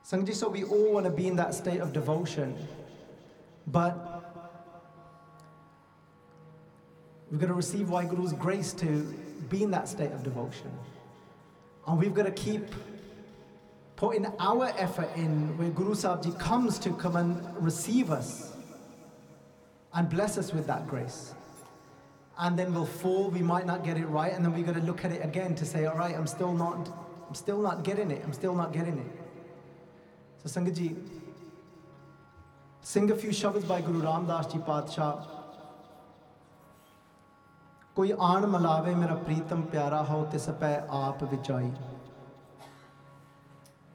Sangji, so we all want to be in that state of devotion, but We've got to receive Waheguru's grace to be in that state of devotion. And we've got to keep putting our effort in where Guru Sahib comes to come and receive us and bless us with that grace And then we'll fall, we might not get it right, and then we've got to look at it again to say, all right, I'm still not, I'm still not getting it, I'm still not getting it. So Sangat Ji, sing a few shabds by Guru Ramdas Ji Padshah. ਕੋਈ ਆਣ ਮਲਾਵੇ ਮੇਰਾ ਪ੍ਰੀਤਮ ਪਿਆਰਾ ਹੋ ਤਿਸ ਪੈ ਆਪ ਵਿਚਾਈ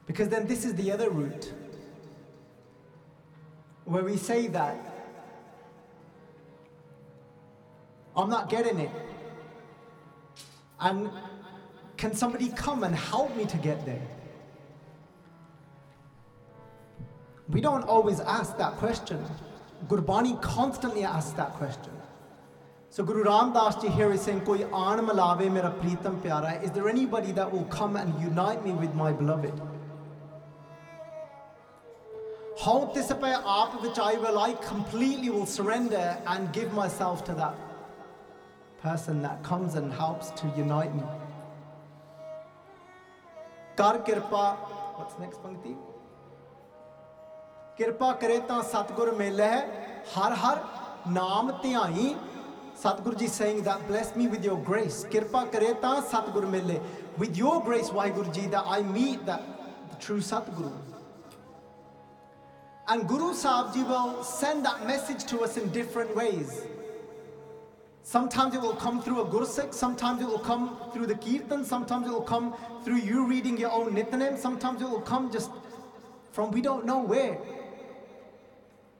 because then this is the other route where we say that I'm not getting it. And can somebody come and help me to get there? We don't always ask that question. Gurbani constantly asks that question. So Guru Ram Das Ji here is saying, Koi aan malave mera pritam pyara. Is there anybody that will come and unite me with my beloved? How tisapay aap which I will, I completely will surrender and give myself to that person that comes and helps to unite me. Kar kirpa, what's next pankti? ਕਿਰਪਾ ਕਰੇ ਤਾਂ ਸਤਗੁਰ ਮਿਲੇ ਹਰ ਹਰ ਨਾਮ ਧਿਆਈ Sadhguru Ji saying that, bless me with your grace. Kirpa kareta Sadhguru mille. With your grace, Guru Ji, that I meet that the true Sadhguru. And Guru Sahib Ji will send that message to us in different ways. Sometimes it will come through a gursikh. sometimes it will come through the kirtan, sometimes it will come through you reading your own nitnem, sometimes it will come just from we don't know where.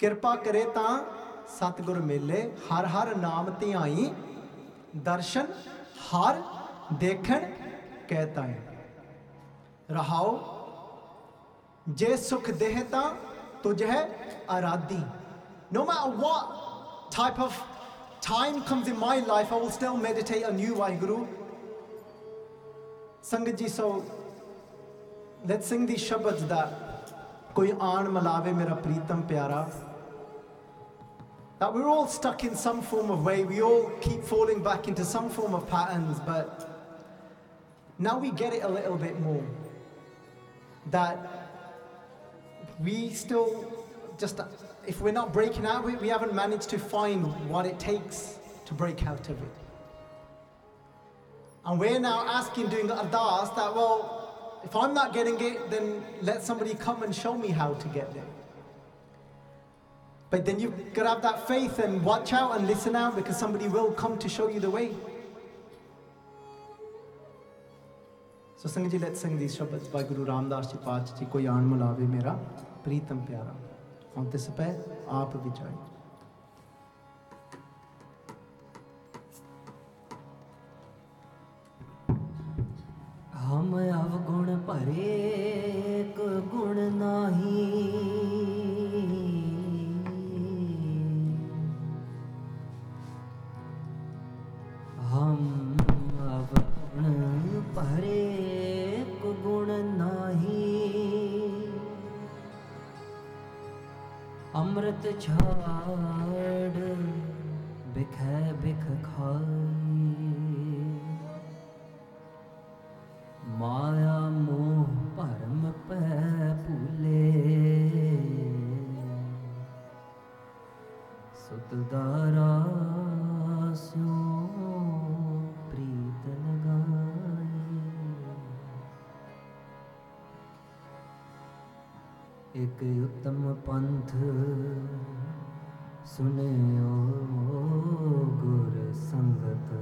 Kirpa ਕਰੇ ਤਾਂ sat guru ਹਰ har ਨਾਮ ਤੇ ਆਈ ਦਰਸ਼ਨ ਹਰ ਦੇਖਣ ਕਹਤਾ ਹੈ ਰਹਾਓ ਜੇ ਸੁਖ ਦੇਹ ਤਾਂ ਤੁਝੇ ਆਰਾਧੀ no matter what time comes in my life, I will still meditate on you, Vaheguru. Sangatji. so let's sing these shabads that koi aan malave mera pritam pyara. That we're all stuck in some form of way. We all keep falling back into some form of patterns, but now we get it a little bit more. That we still just if we're not breaking out, we, we haven't managed to find what it takes to break out of it. And we're now asking, doing ardas, that, well, if I'm not getting it, then let somebody come and show me how to get there. But then you've got to have that faith and watch out and listen out because somebody will come to show you the way. So Sangha ji, let's sing these by Guru Ramdas ji Paj ji, Ko Mulave Mera Pritam Pyara. antecipate आप भी जाइए हम अवगुण परे एक गुण नाही। हम ਬਹੁਤ ਛਾੜ ਬਿਖੈ ਬਿਖ ਖਾਈ। ਮਾਇਆ ਮੋਹ ਭਰਮ ਪੈ ਭੂਲੇ। ਸੁਤਦਾ ਇਕ ਉਤਮ ਪੰਥ। ਸੁਨਿਓ ਗੁਰ ਸੰਗਤ।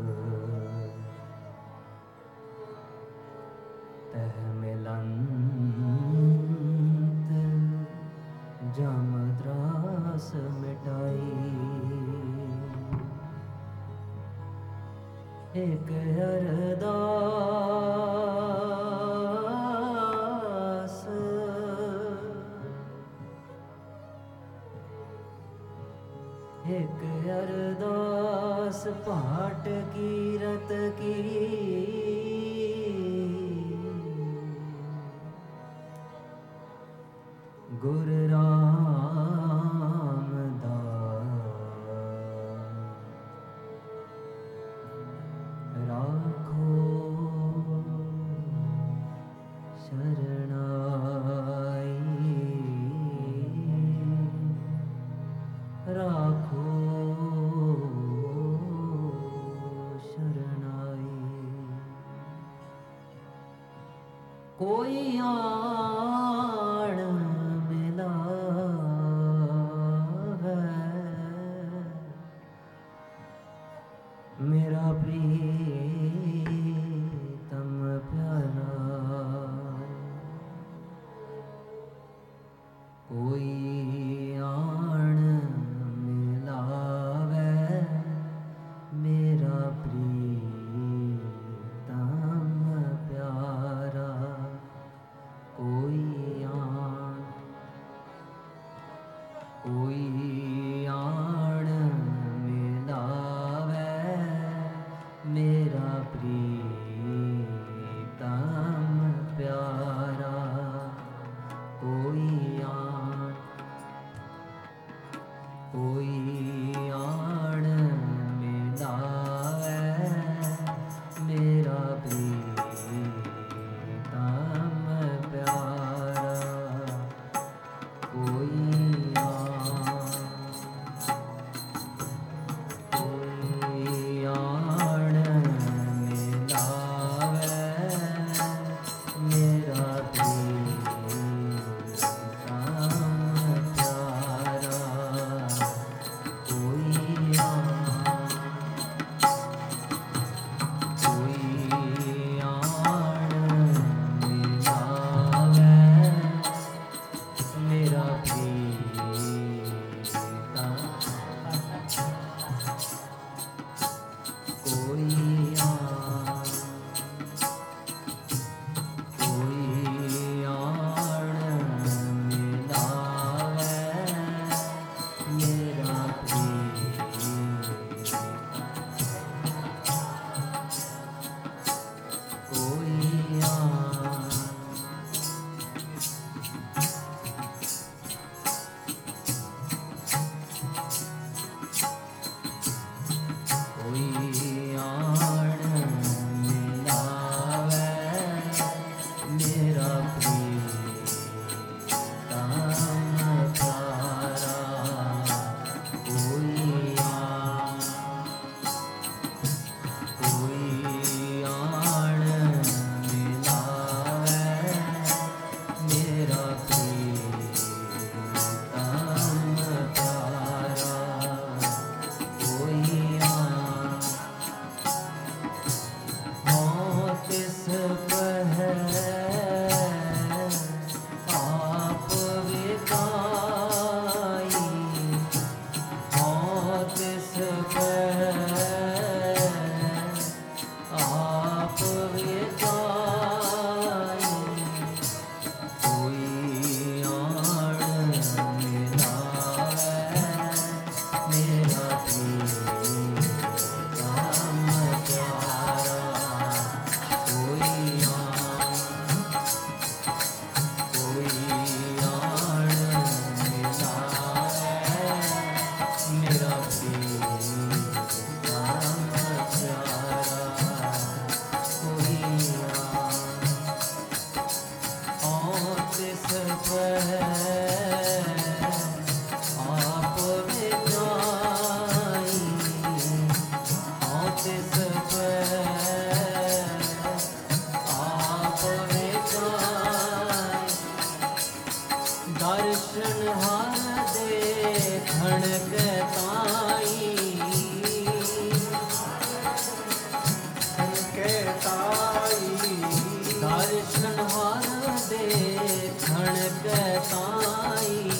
ਤਾਈ ਦਰਸ਼ਨ ਹਰ ਦੇ ਥਣ ਕੈ ਤਾਈ।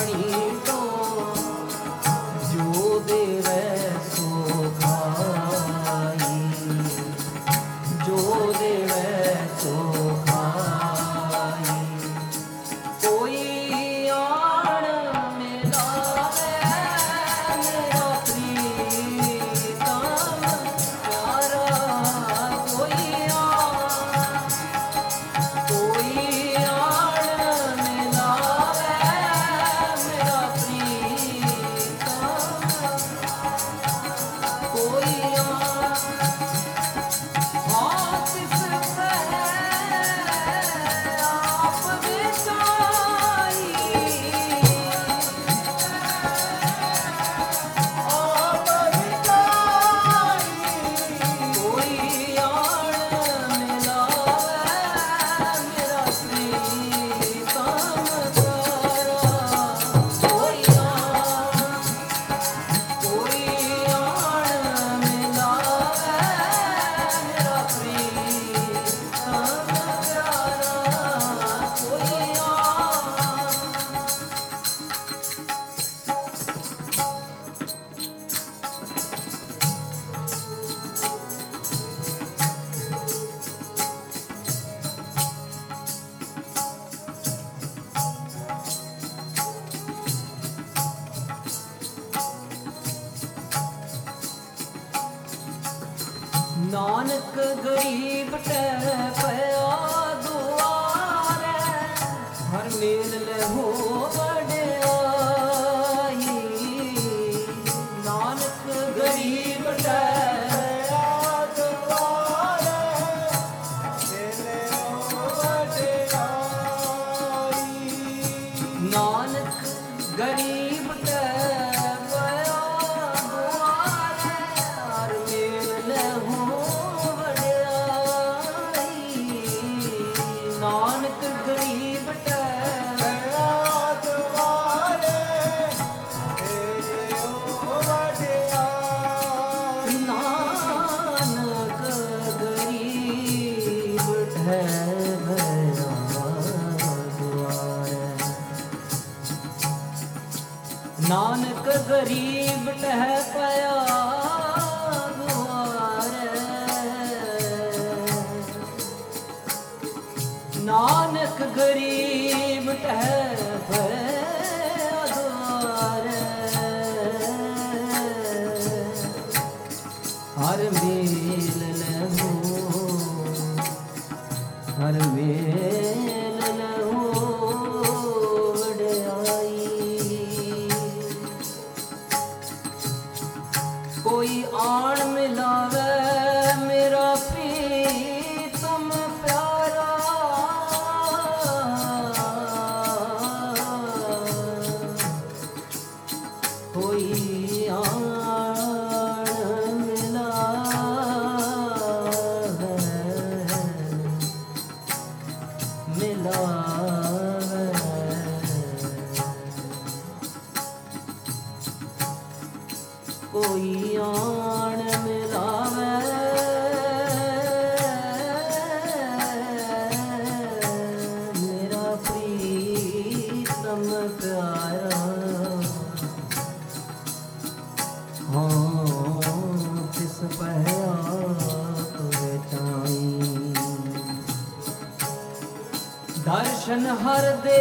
காணி हर दे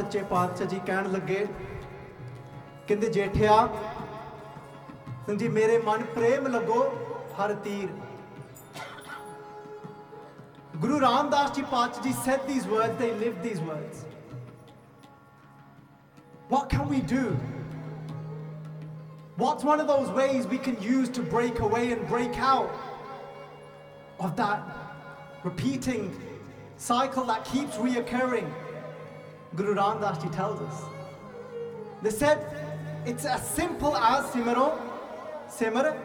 ਸੱਚੇ ਪਾਤਸ਼ਾਹ ਜੀ ਕਹਿਣ ਲੱਗੇ ਕਹਿੰਦੇ ਜੇਠਿਆ ਸਿੰਘ ਜੀ ਮੇਰੇ ਮਨ ਪ੍ਰੇਮ ਲੱਗੋ ਹਰ ਤੀਰ Guru Ramdas Ji Pacha ji said these words, they lived these words. What can we do? What's one of those ways we can use to break away and break out of that repeating cycle that keeps reoccurring? Guru Ramdas Ji tells us. They said it's as simple as Simaro, Simar,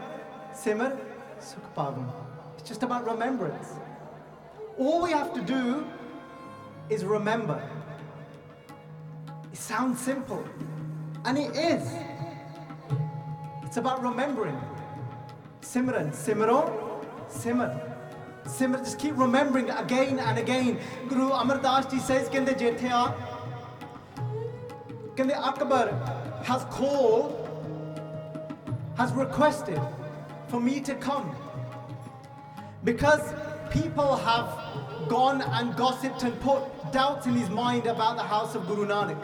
Simar, Sukhpavam. It's just about remembrance. All we have to do is remember. It sounds simple, and it is. It's about remembering. Simran, Simaro, Simar. Simar, just keep remembering again and again. Guru Amar Das Ji says, Kende Jethya, Kende Akbar has called, has requested for me to come. Because people have gone and gossiped and put doubts in his mind about the house of Guru Nanak.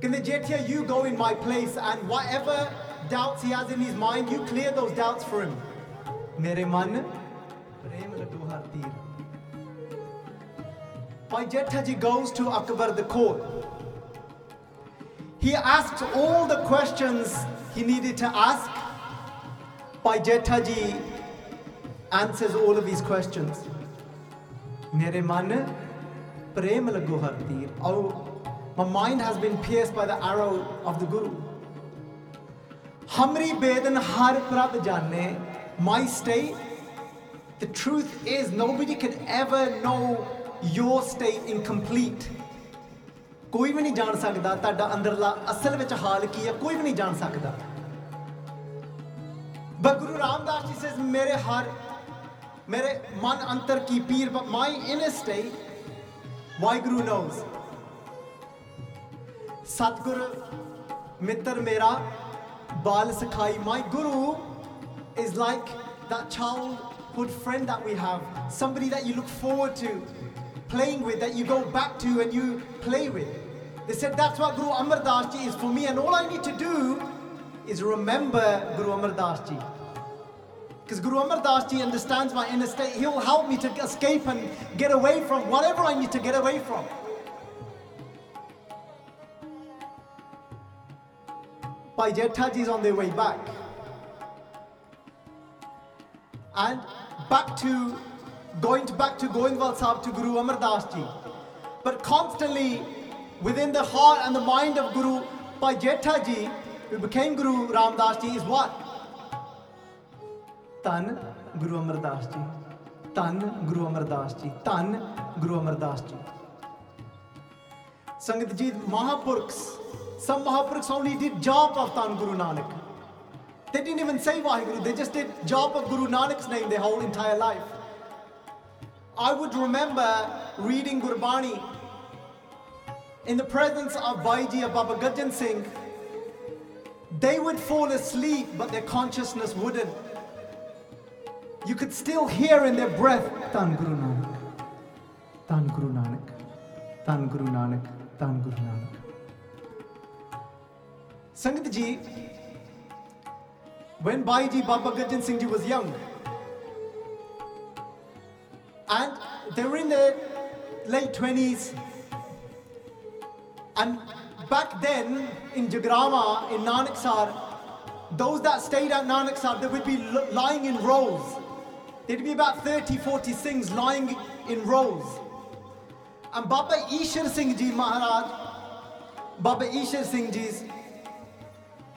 Kende Jethya, you go in my place and whatever doubts he has in his mind, you clear those doubts for him. Mere man, prem lagu har tir. Bhai Jetha ji goes to Akbar the court. He asks all the questions he needed to ask. Bhai Jetha ji answers all of these questions. My mind has been pierced by the arrow of the Guru. Hamri bedan har jane. My state, the truth is nobody can ever know your state in complete. ਕੋਈ ਵੀ ਨਹੀਂ ਜਾਣ ਸਕਦਾ ਤੁਹਾਡਾ ਅੰਦਰਲਾ ਅਸਲ ਵਿੱਚ ਹਾਲ ਕੀ ਹੈ ਕੋਈ ਵੀ ਨਹੀਂ ਜਾਣ ਸਕਦਾ ਬਗੁਰੂ ਰਾਮਦਾਸ ਜੀ ਸੇਸ ਮੇਰੇ ਹਰ ਮੇਰੇ ਮਨ ਅੰਤਰ ਕੀ ਪੀਰ but my inner state Waheguru knows ਸਤਗੁਰ ਮਿੱਤਰ ਮੇਰਾ ਬਾਲ ਸਿਖਾਈ my guru is like that childhood friend that we have, somebody that you look forward to playing with that you go back to and you play with they said that's what Guru Amar Das Ji is for me and all I need to do is remember Guru Amar Das Ji because Guru Amar Das Ji understands my inner state. He'll help me to escape and get away from whatever I need to get away from. Bhai Jetha Ji is on their way back. And back to, going back to Goindwal Sahib to Guru Amar Das Ji. But constantly within the heart and the mind of Guru Bhai Jetha Ji, who became Guru Ram Das Ji, is what? Tan Guru Amar Das Ji. Tan Guru Amar Das Ji. Tan Guru Amar Das Ji. Sangat Ji, Mahapurkh. Some Mahapurkh only did job of Tan Guru Nanak. They didn't even say Vaheguru, they just did job of Guru Nanak's name their whole entire life. I would remember reading Gurbani in the presence of of Baba Gajan Singh. They would fall asleep, but their consciousness wouldn't. You could still hear in their breath, Tan Guru Nanak, Tan Guru Nanak, Tan Guru Nanak, Tan Guru Nanak. Sangat ji, when Baiji Baba Gajan Singh ji was young, and they were in their late 20s, and back then in Jagrama, in Nanaksar, those that stayed at Nanaksar, they would be lying in rows. There'd be about 30, 40 Singhs lying in rows. And Baba Ishar Singh Ji Maharaj, Baba Ishar Singh Ji's,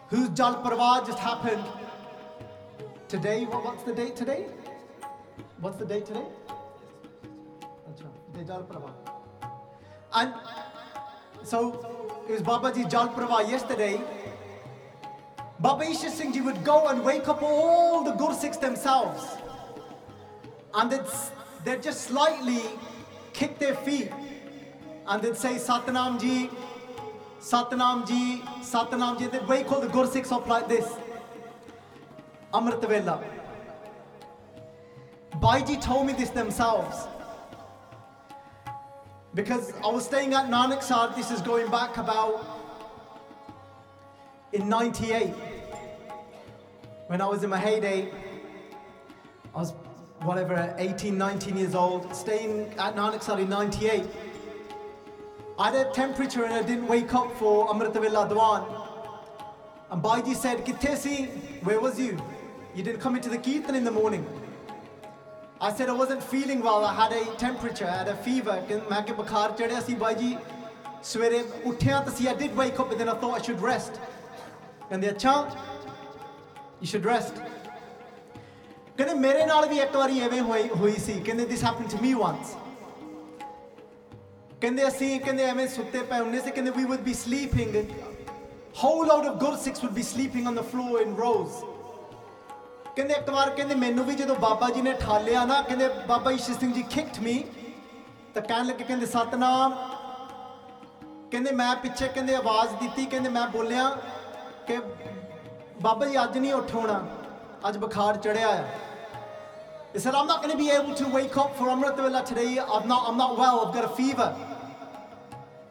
whose Jal Parwar just happened today. What, what's the date today? What's the date today? And so it was Babaji Jal Parwar yesterday. Baba Ishar Singh Ji would go and wake up all the Gursikhs themselves. And they'd, they'd just slightly kick their feet and they'd say Satnam Ji, Satnam Ji, Satnam Ji. They'd wake all the Gursikhs up like this. Amrit Vela. Baiji told me this themselves. Because I was staying at Nanaksar, this is going back about in 98. When I was in my heyday, I was whatever, 18, 19 years old, staying at Nanaksar in 98. I had a temperature and I didn't wake up for Amrit Vela Dwan. And Baiji said, Kithe si, where was you? You didn't come into the Kirtan in the morning. I said I wasn't feeling well. I had a temperature, I had a fever. ਕਿ ਮੈਂ ਕਿ ਬੁਖਾਰ ਚੜਿਆ ਸੀ ਬਾਈ ਜੀ ਸਵੇਰੇ ਉੱਠਿਆ ਤਾਂ ਸੀ I did wake up but then I thought I should rest. ਕਹਿੰਦੇ ਅੱਛਾ you should rest. ਕਹਿੰਦੇ ਮੇਰੇ ਨਾਲ ਵੀ ਇੱਕ ਵਾਰੀ ਐਵੇਂ ਹੋਈ ਹੋਈ ਸੀ ਕਹਿੰਦੇ this happened to me once. ਕਹਿੰਦੇ ਅਸੀਂ ਕਹਿੰਦੇ ਐਵੇਂ ਸੁੱਤੇ ਪਏ ਹੁੰਦੇ ਸੀ ਕਹਿੰਦੇ we would be sleeping whole load of Gursikhs would be sleeping on the floor in rows. ਕਹਿੰਦੇ ਇੱਕ ਵਾਰ ਕਹਿੰਦੇ ਮੈਨੂੰ ਵੀ ਜਦੋਂ ਬਾਬਾ ਜੀ ਨੇ ਠਾਲਿਆ ਨਾ ਕਹਿੰਦੇ ਬਾਬਾ ਈਸ਼ਰ ਸਿੰਘ ਜੀ ਕਿਕਡ ਮੀ ਤਾਂ ਕਹਿਣ ਲੱਗੇ ਕਹਿੰਦੇ ਸਤਨਾਮ ਕਹਿੰਦੇ ਮੈਂ ਪਿੱਛੇ ਕਹਿੰਦੇ ਆਵਾਜ਼ ਦਿੱਤੀ ਕਹਿੰਦੇ ਮੈਂ ਬੋਲਿਆ ਕਿ ਬਾਬਾ ਜੀ ਅੱਜ ਨਹੀਂ ਉੱਠ ਹੋਣਾ ਅੱਜ ਬੁਖਾਰ ਚੜਿਆ ਆ He said, I'm not going to be able to wake up for Amrit Vela today. I'm not, I'm not well. I've got a fever.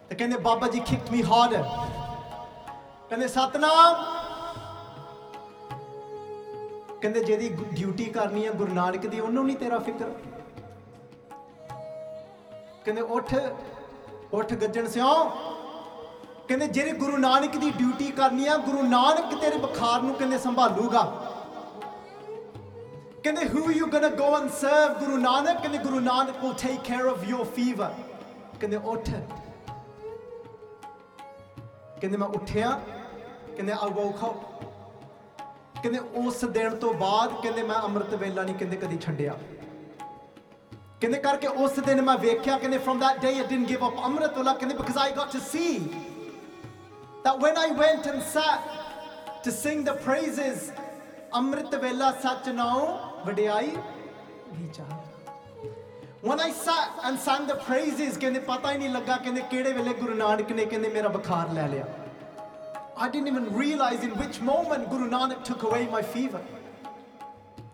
ਤੇ ਕਹਿੰਦੇ Baba ji kicked me harder. ਕਹਿੰਦੇ ਸਤਨਾਮ ਕਹਿੰਦੇ ਜਿਹਦੀ ਡਿਊਟੀ ਕਰਨੀ ਹੈ ਗੁਰੂ ਨਾਨਕ ਦੀ, ਉਹਨੂੰ ਨਹੀਂ ਤੇਰਾ ਫਿਕਰ? ਕਹਿੰਦੇ ਉੱਠ ਉੱਠ ਗੱਜਣ ਸਿਓ। ਕਹਿੰਦੇ ਜਿਹੜੇ ਗੁਰੂ ਨਾਨਕ ਦੀ ਡਿਊਟੀ ਕਰਨੀ ਆ ਗੁਰੂ ਨਾਨਕ ਤੇਰੇ ਬੁਖਾਰ ਨੂੰ ਕਹਿੰਦੇ ਸੰਭਾਲੂਗਾ। ਕਹਿੰਦੇ who are you going to go and serve, ਗੁਰੂ ਨਾਨਕ? ਕਹਿੰਦੇ Guru Nanak will take care of your fever ਕਹਿੰਦੇ ਉੱਠ। ਕਹਿੰਦੇ ਮੈਂ ਉੱਠਿਆ। ਕਹਿੰਦੇ I woke up ਕਹਿੰਦੇ ਉਸ ਦਿਨ ਤੋਂ ਬਾਅਦ ਕਹਿੰਦੇ ਮੈਂ ਅੰਮ੍ਰਿਤ ਵੇਲਾ ਨਹੀਂ ਕਹਿੰਦੇ ਕਦੀ ਛੱਡਿਆ। ਕਹਿੰਦੇ ਕਰਕੇ ਉਸ ਦਿਨ ਮੈਂ ਵੇਖਿਆ ਕਹਿੰਦੇ from that day I didn't give up ਅੰਮ੍ਰਿਤ ਵੇਲਾ ਕਹਿੰਦੇ because I got to see that when I went and sat to sing the praises, ਅੰਮ੍ਰਿਤ ਵੇਲਾ ਸੱਚ ਨਾਉ ਵਡਿਆਈ ਵਿਚਾਰ When I sat and sang the praises, ਕਹਿੰਦੇ ਪਤਾ ਹੀ ਨਹੀਂ ਲੱਗਾ ਕਹਿੰਦੇ ਕਿਹੜੇ ਵੇਲੇ ਗੁਰੂ ਨਾਨਕ ਨੇ ਕਹਿੰਦੇ ਮੇਰਾ ਬੁਖਾਰ ਲੈ ਲਿਆ। I didn't even realize in which moment Guru Nanak took away my fever.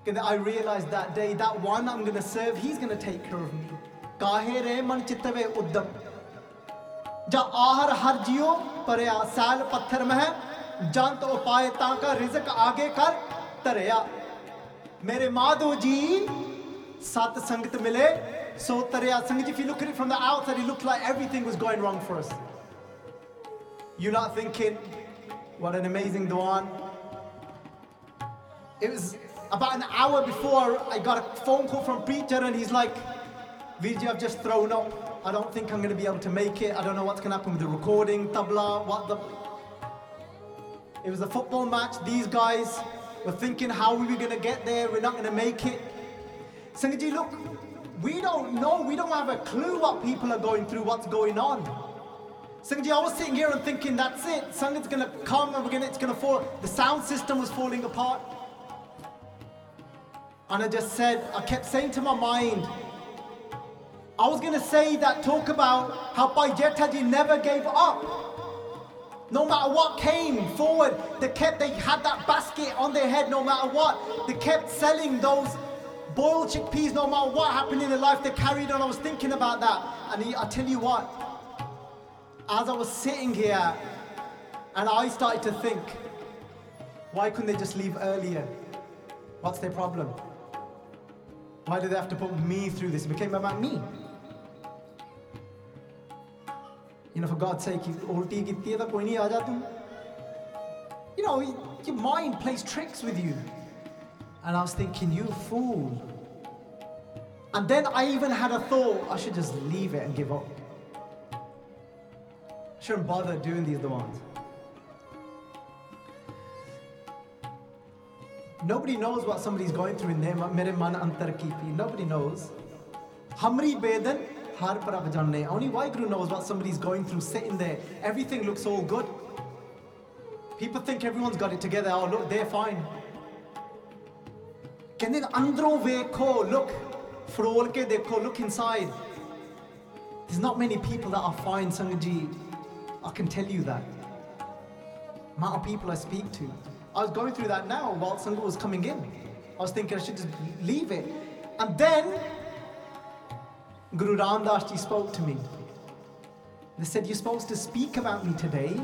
ਕਹਿੰਦੇ I realized that day that one I'm going to serve he's going to take care of me. ਕਾਹੇ ਰੇ ਮਨ ਚਿਤਵੇ ਉਦਮ ਜਾ ਆਹਰ ਹਰ ਜਿਉ ਪਰਿਆ ਸਾਲ ਪੱਥਰ ਮਹਿ ਜੰਤ ਉਪਾਏ ਤਾਂ ਕਾ ਰਿਜ਼ਕ ਆਗੇ ਕਰ ਧਰਿਆ ਮੇਰੇ ਮਾਧੋ ਜੀ ਸਤ ਸੰਗਤ ਮਿਲੇ ਸੋ ਤਰਿਆ ਸੰਗਤ if you look at it from the outside it looked like everything was going wrong for us you're not thinking what an amazing Duan. It was about an hour before I got a phone call from preacher and he's like, Virji, I've just thrown up. I don't think I'm going to be able to make it. I don't know what's going to happen with the recording, tabla, what the. It was a football match. These guys were thinking, how we going to get there? We're not going to make it. Sangaji, look, we don't know. We don't have a clue what people are going through, what's going on. Sangaji, I was sitting here and thinking, that's it. Sangat's gonna come and we're gonna, it's gonna fall. The sound system was falling apart. And I just said, I kept saying to my mind, I was gonna say that talk about how Bhai Jethji never gave up. No matter what came forward, they kept, they had that basket on their head no matter what. They kept selling those boiled chickpeas no matter what happened in their life. They carried on. I was thinking about that. And I tell you what, as I was sitting here and I started to think, why couldn't they just leave earlier? What's their problem? Why do they have to put me through this? It became about me. You know, for God's sake, ulti kitti hai. You know, your mind plays tricks with you. And I was thinking, you fool. And then I even had a thought, I should just leave it and give up. Shouldn't bother doing these demands. Nobody knows what somebody's going through in their mind. Nobody knows. Hamri bedan har janne. Only Vaheguru knows what somebody's going through sitting there. Everything looks all good. People think everyone's got it together. Oh, look, they're fine. Can ਅੰਦਰੋਂ ਵੇਖੋ look look? look inside. There's not many people that are fine, Sangaji. I can tell you that. Amount of people I speak to. I was going through that now while Sangha was coming in. I was thinking I should just leave it. And then Guru Ram spoke to me. They said you're supposed to speak about me today.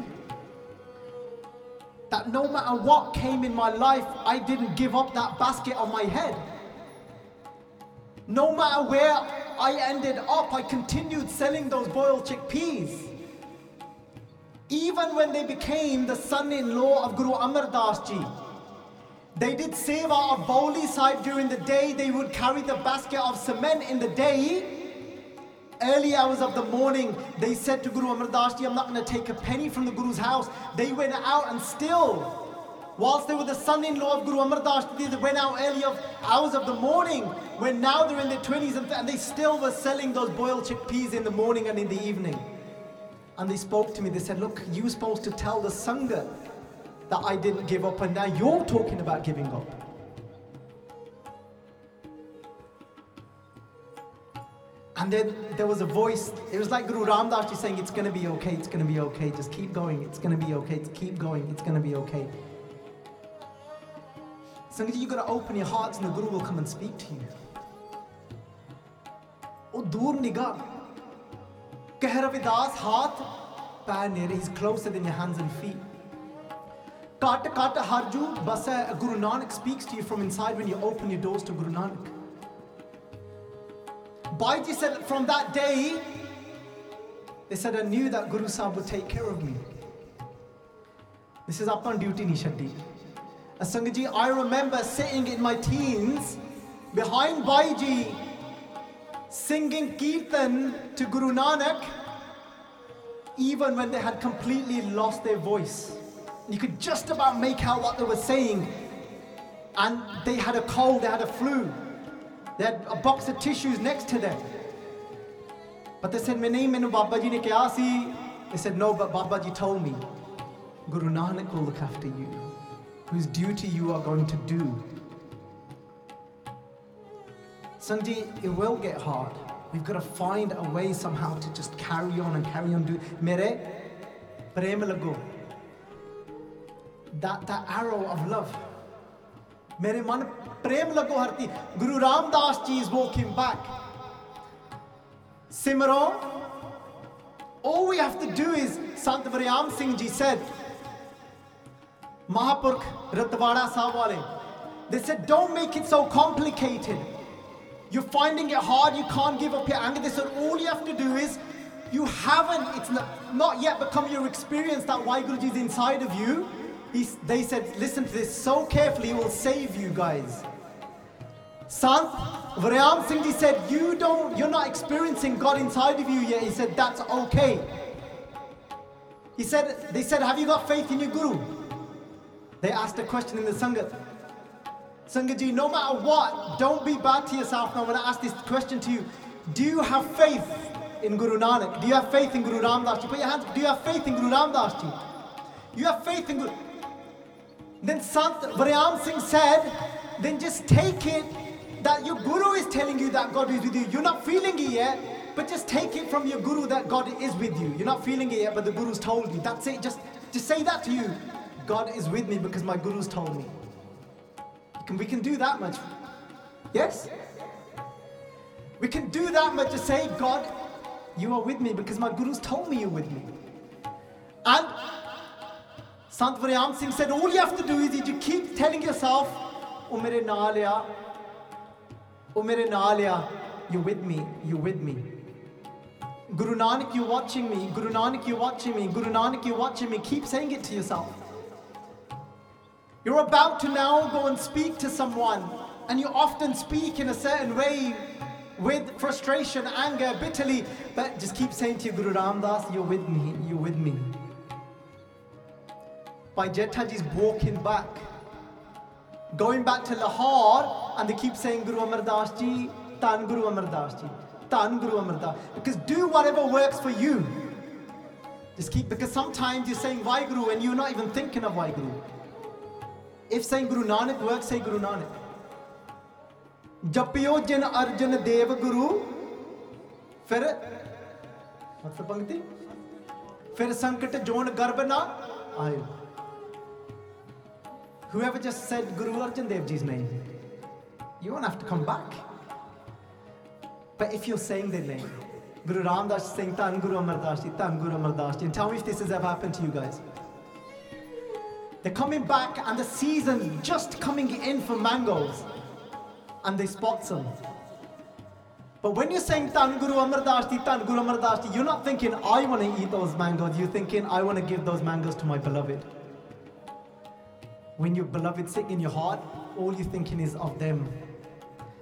That no matter what came in my life, I didn't give up that basket on my head. No matter where I ended up, I continued selling those boiled chickpeas. Even when they became the son-in-law of Guru Amar Das Ji, they did seva of Baoli Sahib during the day. They would carry the basket of cement in the day early hours of the morning, they said to Guru Amar Das Ji, I'm not going to take a penny from the Guru's house. They went out and still, whilst they were the son-in-law of Guru Amar Das Ji, they went out early of hours of the morning, when now they're in their 20s and, and they still were selling those boiled chickpeas in the morning and in the evening. And they spoke to me. They said, Look, you were supposed to tell the Sangha that I didn't give up, and now you're talking about giving up. And then there was a voice, it was like Guru Ramdas saying, It's gonna be okay, it's gonna be okay, just keep going, it's gonna be okay, just keep going, it's gonna be okay. Sangha, you gotta open your hearts and the Guru will come and speak to you. Oh, dur nigah. कह रविदास हाथ पैर he's closer than your hands and feet. Kat kat harju basa guru nanak speaks to you from inside when you open your doors to guru nanak. Baiji said from that day. They said i knew that guru sahib would take care of me. This is upon duty nishati Sangha ji, I remember sitting in my teens behind Baiji singing Kirtan to Guru Nanak even when they had completely lost their voice. You could just about make out what they were saying. And they had a cold, they had a flu. They had a box of tissues next to them. But they said, Mene menu Baba ji ne kya si? They said, no, but Baba ji told me. Guru Nanak will look after you. Whose duty you are going to do. Sanji, it will get hard. We've got to find a way somehow to just carry on and carry on. Do Mere prem. That, that arrow of love. Mere man prem lago harti. Guru Ram Das ji is walking back. Simran, all we have to do is, Sant Varyam Singh ji said, Mahapurkh Ratwara Sahib they said, don't make it so complicated. You're finding it hard, you can't give up your anger. They said, all you have to do is, you haven't, it's not, not yet become your experience that why Guruji is inside of you. He's, they said, listen to this so carefully, it will save you guys. Sant Varyam Singh Ji said, you don't, you're not experiencing God inside of you yet. He said, that's okay. He said, they said, have you got faith in your Guru? They asked a question in the Sangat. Sangat Ji, no matter what, don't be bad to yourself now when I ask this question to you. Do you have faith in Guru Nanak? Do you have faith in Guru Ramdas Ji? Put your hands up. Do you have faith in Guru Ramdas Ji? You have faith in Guru. Then Sant Varyam Singh said, then just take it that your Guru is telling you that God is with you. You're not feeling it yet, but just take it from your Guru that God is with you. You're not feeling it yet, but the Guru's told you. That's it. Just, just say that to you. God is with me because my Guru's told me. Can, we can do that much. Yes? We can do that much to say, God, you are with me because my Guru's told me you're with me. And Sant Varyam Singh said, all you have to do is you keep telling yourself, O mere naal ya, O oh, mere naal ya, you're with me, you're with me. Guru Nanak, you're watching me. Guru Nanak, you're watching me. Guru Nanak, you're watching me. Keep saying it to yourself. You're about to now go and speak to someone, and you often speak in a certain way with frustration, anger, bitterly, but just keep saying to your Guru Ramdas, You're with me, you're with me. Bhai Jetha Ji's walking back, going back to Lahore, and they keep saying Guru Amar Das Ji, Tan Guru Amar Das Ji, Tan Guru Amar Das. Because do whatever works for you. Just keep, because sometimes you're saying Vaheguru and you're not even thinking of Vaheguru. If saying Guru Nanak works, say Guru Nanak. ਜਪਿਓ ਜਿਨ ਅਰਜਨ ਦੇਵ ਗੁਰੂ ਫਿਰ ਮਤਲਬ ਪੰਕਤੀ ਫਿਰ ਸੰਕਟ zone ਗਰਭ ਨਾ ਆਇਓ Whoever just said Guru Arjan Dev Ji's name, you won't have to come back. But if you're saying their name, Guru Ramdas is saying Tan Guru Amar Das Ji, Tan Guru Amar Das Ji, and tell me if this has ever happened to you guys. They're coming back and the season just coming in for mangoes and they spot some. But when you're saying Tan Guru Amar Das Ji, Tan Guru Amar Das Ji, you're not thinking, I want to eat those mangoes. You're thinking, I want to give those mangoes to my beloved. When your beloved sick in your heart, all you're thinking is of them.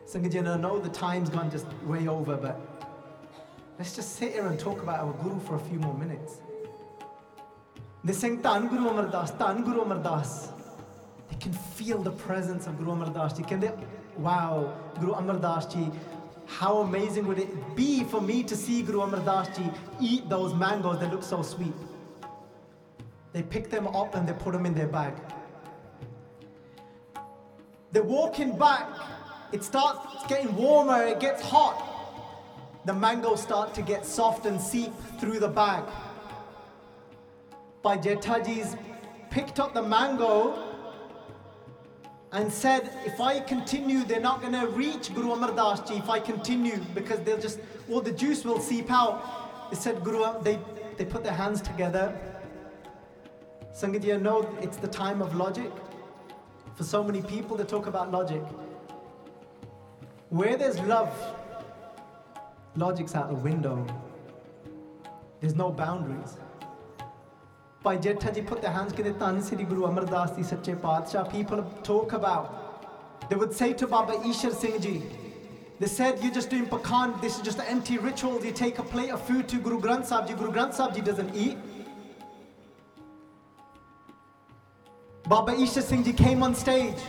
Sangajan, I know the time's gone just way over, but let's just sit here and talk about our Guru for a few more minutes. They're saying Tan Guru Amar Das, Tan Guru Amar Das. They can feel the presence of Guru Amar Das Ji. Can they? Wow, Guru Amar Das Ji. How amazing would it be for me to see Guru Amar Das Ji eat those mangoes that look so sweet? They pick them up and they put them in their bag. They're walking back. It starts getting warmer, it gets hot. The mangoes start to get soft and seep through the bag. Bhai Jetha Ji's picked up the mango and said, if I continue, they're not going to reach Guru Amar Das Ji if I continue because they'll just, all the juice will seep out. They said, Guru, they, they put their hands together. Sangat, you know it's the time of logic. For so many people, they talk about logic. Where there's love, logic's out the window. There's no boundaries by Bhai Jetha ji ਫਤਿਹ ਹੰਸ ਕਹਿੰਦੇ ਧੰਨ ਸ੍ਰੀ ਗੁਰੂ ਅਮਰਦਾਸ ਜੀ ਸੱਚੇ ਪਾਤਸ਼ਾਹ people talk about they would say to Baba Ishar Singh ji They said, You're just doing pakan, this is just an empty ritual. You take a plate of food to Guru Granth Sahib Guru Granth Sahib Ji doesn't eat. Baba Ishar Singh Ji came on stage.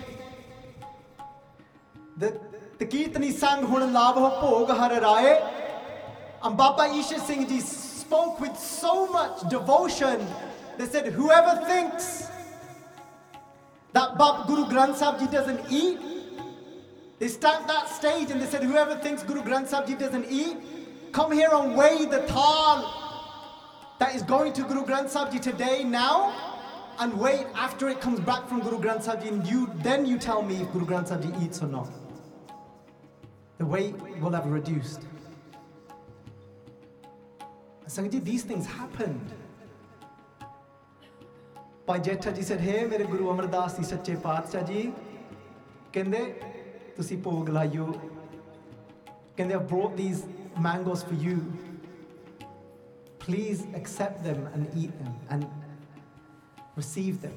The, the Kirtani sang, Hun Lava Pog Hararaye. And Baba Ishar Singh Ji spoke with so much devotion they said, whoever thinks that Bab Guru Granth Sahib Ji doesn't eat, they stamped that stage and they said, whoever thinks Guru Granth Sahib Ji doesn't eat, come here and weigh the tal that is going to Guru Granth Sahib Ji today, now, and wait after it comes back from Guru Granth Sahib Ji, and you then you tell me if Guru Granth Sahib Ji eats or not. The weight will have reduced. Sangaji, these things happened. Bhai Jetha ji said, hey ਮੇਰੇ ਗੁਰੂ ਅਮਰਦਾਸ ਜੀ ਸੱਚੇ ਪਾਤਸ਼ਾਹ ਜੀ ਕਹਿੰਦੇ ਤੁਸੀਂ ਭੋਗ ਲਾਇਓ ਕਹਿੰਦੇ I brought these mangoes for you please accept them and eat them and receive them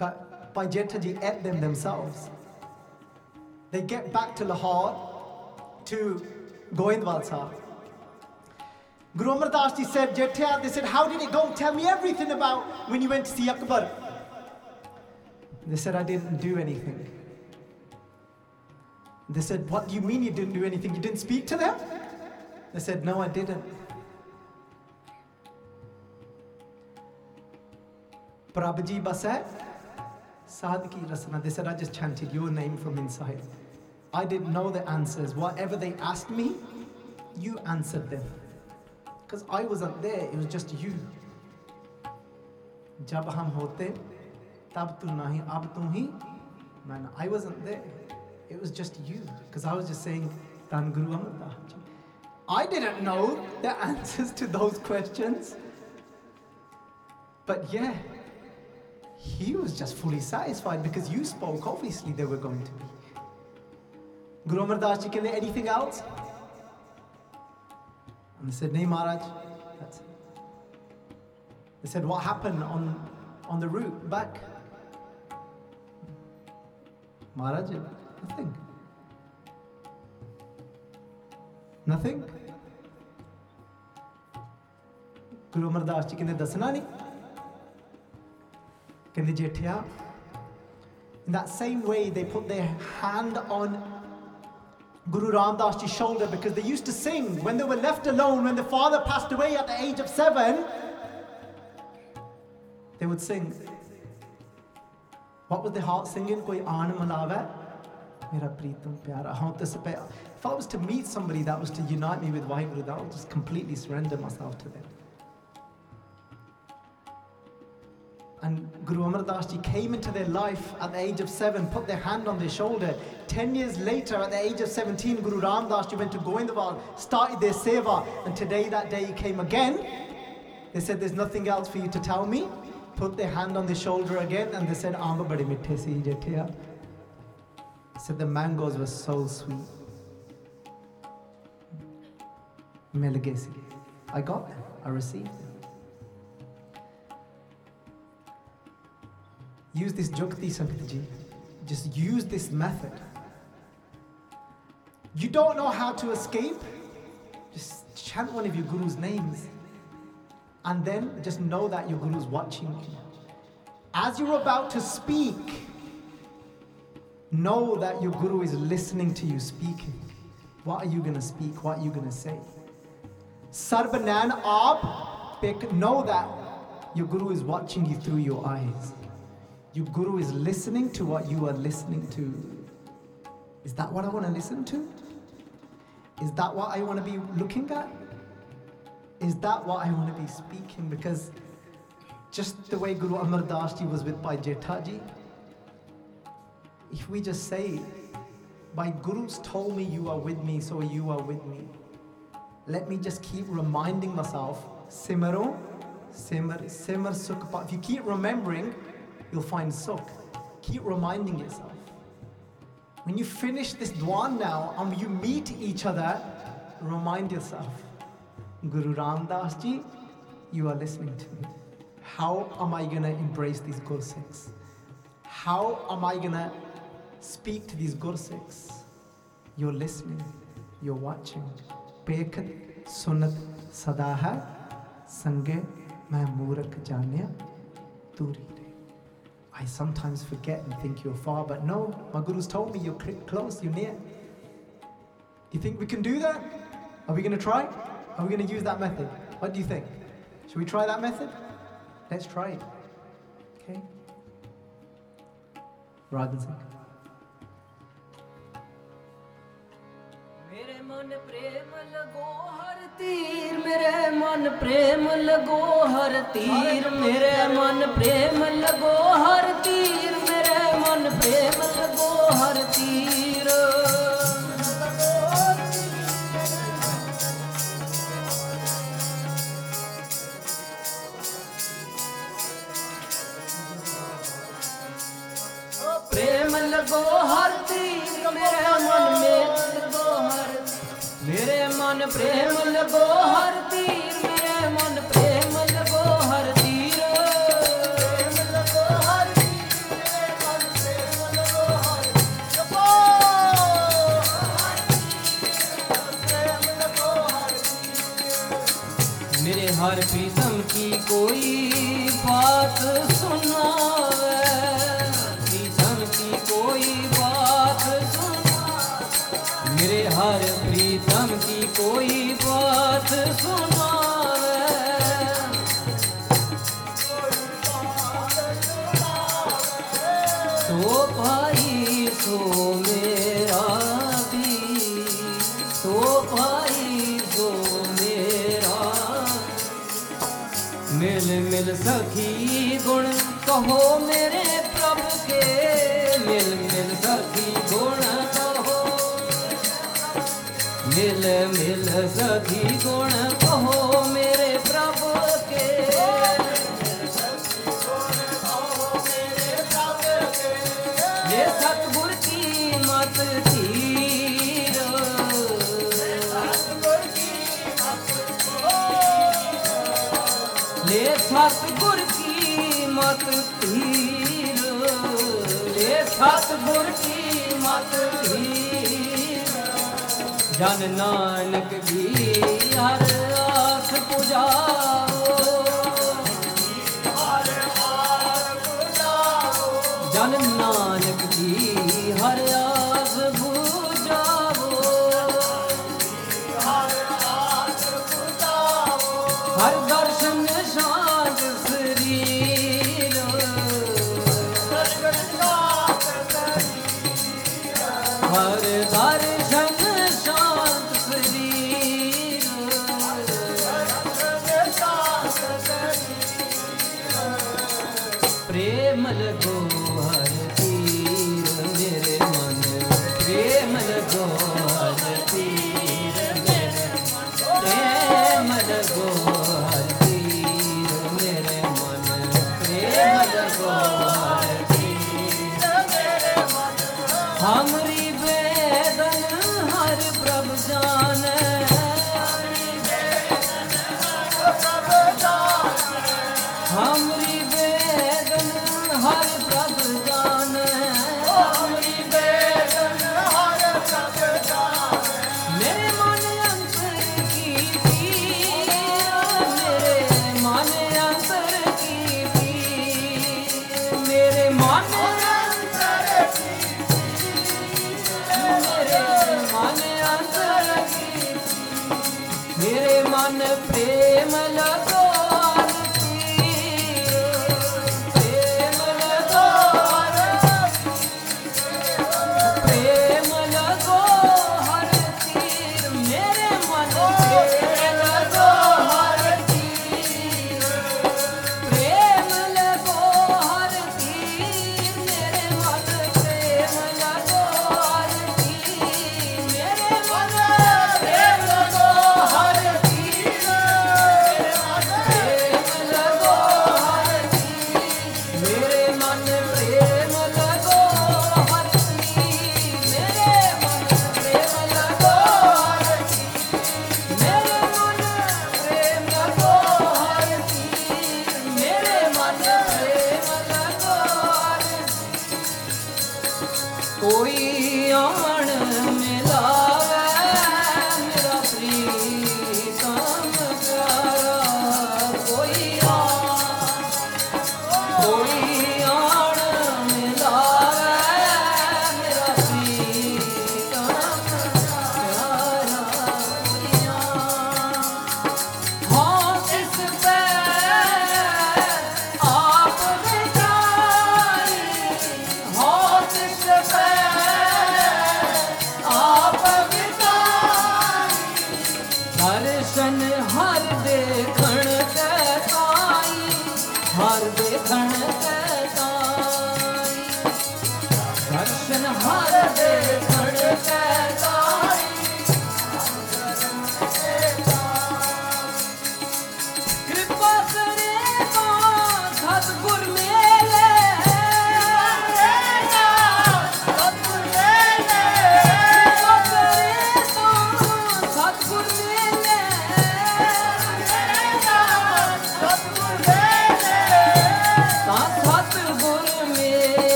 but Bhai Jeta ji ate them themselves they get back to Lahore to Goindwal Sahib Guru Amar Das Ji said, Jetya, they said, how did it go? Tell me everything about when you went to see Akbar. They said, I didn't do anything. They said, What do you mean you didn't do anything? You didn't speak to them? They said, No, I didn't. Prabhuji Basai, Sadhki Rasana. They said, I just chanted your name from inside. I didn't know the answers. Whatever they asked me, you answered them. Because I wasn't there, it was just you. जब हम होते तब तू नहीं अब तू ही मैं I wasn't there. It was just you. Because I was just saying, Tan Guru Amar Das Ji." I didn't know the answers to those questions. But yeah, he was just fully satisfied because you spoke, obviously they were going to be. Guru Amar Das Ji, can they anything else? And they said, Nahi Maharaj, that's it. They said, what happened on, on the route back? Maharaj, nothing. Nothing? Guru Amardas ji ਕਹਿੰਦੇ ਦੱਸਣਾ ਨਹੀਂ ਕਹਿੰਦੇ ਜੇਠਿਆ in that same way they put their hand on Guru Ram Das Ji's shoulder because they used to sing when they were left alone when the father passed away at the age of seven they would sing what was the heart singing? Koi aan oh, to if I was to meet somebody that was to unite me with Vaheguru that would just completely surrender myself to them And Guru Amar Das Ji came into their life at the age of seven, put their hand on their shoulder. Ten years later, at the age of 17, Guru Ram Das Ji went to Goindwal, started their seva, and today, that day, he came again. They said, There's nothing else for you to tell me. Put their hand on their shoulder again, and they said, Amba badi mithe si jethiya. Said the mangoes were so sweet. Mil gaye si. I got them. I received them. Use this Jogti Sankti Just use this method. You don't know how to escape? Just chant one of your Guru's names. And then just know that your Guru's watching you. As you're about to speak, know that your Guru is listening to you speaking. What are you going to speak? What are you going to say? Sarbanan Ab, know that your Guru is watching you through your eyes. Your guru is listening to what you are listening to. Is that what I want to listen to? Is that what I want to be looking at? Is that what I want to be speaking? Because just the way Guru Amar Das Ji was with Jetha if we just say, my gurus told me you are with me, so you are with me. Let me just keep reminding myself, Simaro, Simar, Simar Sukha. If you keep remembering, you'll find Sok. Keep reminding yourself. When you finish this dwan now and you meet each other, remind yourself Guru Ram Das Ji, you are listening to me. How am I going to embrace these Gursikhs? How am I going to speak to these Gursikhs? You're listening, you're watching. Bekat Sunat Sada hai, Sange Mahmurk Janya Turi. I sometimes forget and think you're far, but no, my guru's told me you're close, you're near. You think we can do that? Are we going to try? Are we going to use that method? What do you think? Should we try that method? Let's try it. Okay? Rajan Singh. ਮਨ ਪ੍ਰੇਮ ਲਗੋ ਹਰ ਤੀਰ, ਮੇਰੇ ਮਨ ਪ੍ਰੇਮ ਲਗੋ ਹਰ ਤੀਰ, ਮੇਰੇ ਮਨ ਪ੍ਰੇਮ ਲਗੋ ਹਰ ਤੀਰ, ਮੇਰੇ ਮਨ ਪ੍ਰੇਮ ਲਗੋ ਹਰ ਤੀਰ। प्रेम लगो, हर तीर मेरे मन प्रेम लगो, हर तीर। मेरे हर प्रीतम की कोई बात सुनावे। प्रीतम की कोई बात सुना मेरे हर की कोई बात सुना तो भाई सो मेरा भी। तो भाई सो मेरा। मिल मिल सखी गुण, कहो मेरे प्रभु के। मिल मिल सखी गुण, कहो ਮਿਲ ਮਿਲ ਸਭੀ ਗੁਣ ਕਹੋ ਮੇਰੇ ਪ੍ਰਭ ਕੇ ਜੇ ਸਤਗੁਰ ਕੀ ਮਤ ਧੀਰ ਲੈ ਸਤਗੁਰ ਕੀ ਮਤ ਧੀਰ ਲੈ ਸਤਗੁਰ ਕੀ ਮਤ ਧੀਰ ਜਨ ਨਾਨਕ ਵੀ ਹਰ ਆਖ ਪੁਜਾਓ। ਹਰ ਆਖ ਪੁਜਾਓ ਜਨ ਨਾਨਕ ਜੀ ਹਰ ਆਖ ਪੁਜਾਓ।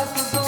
раз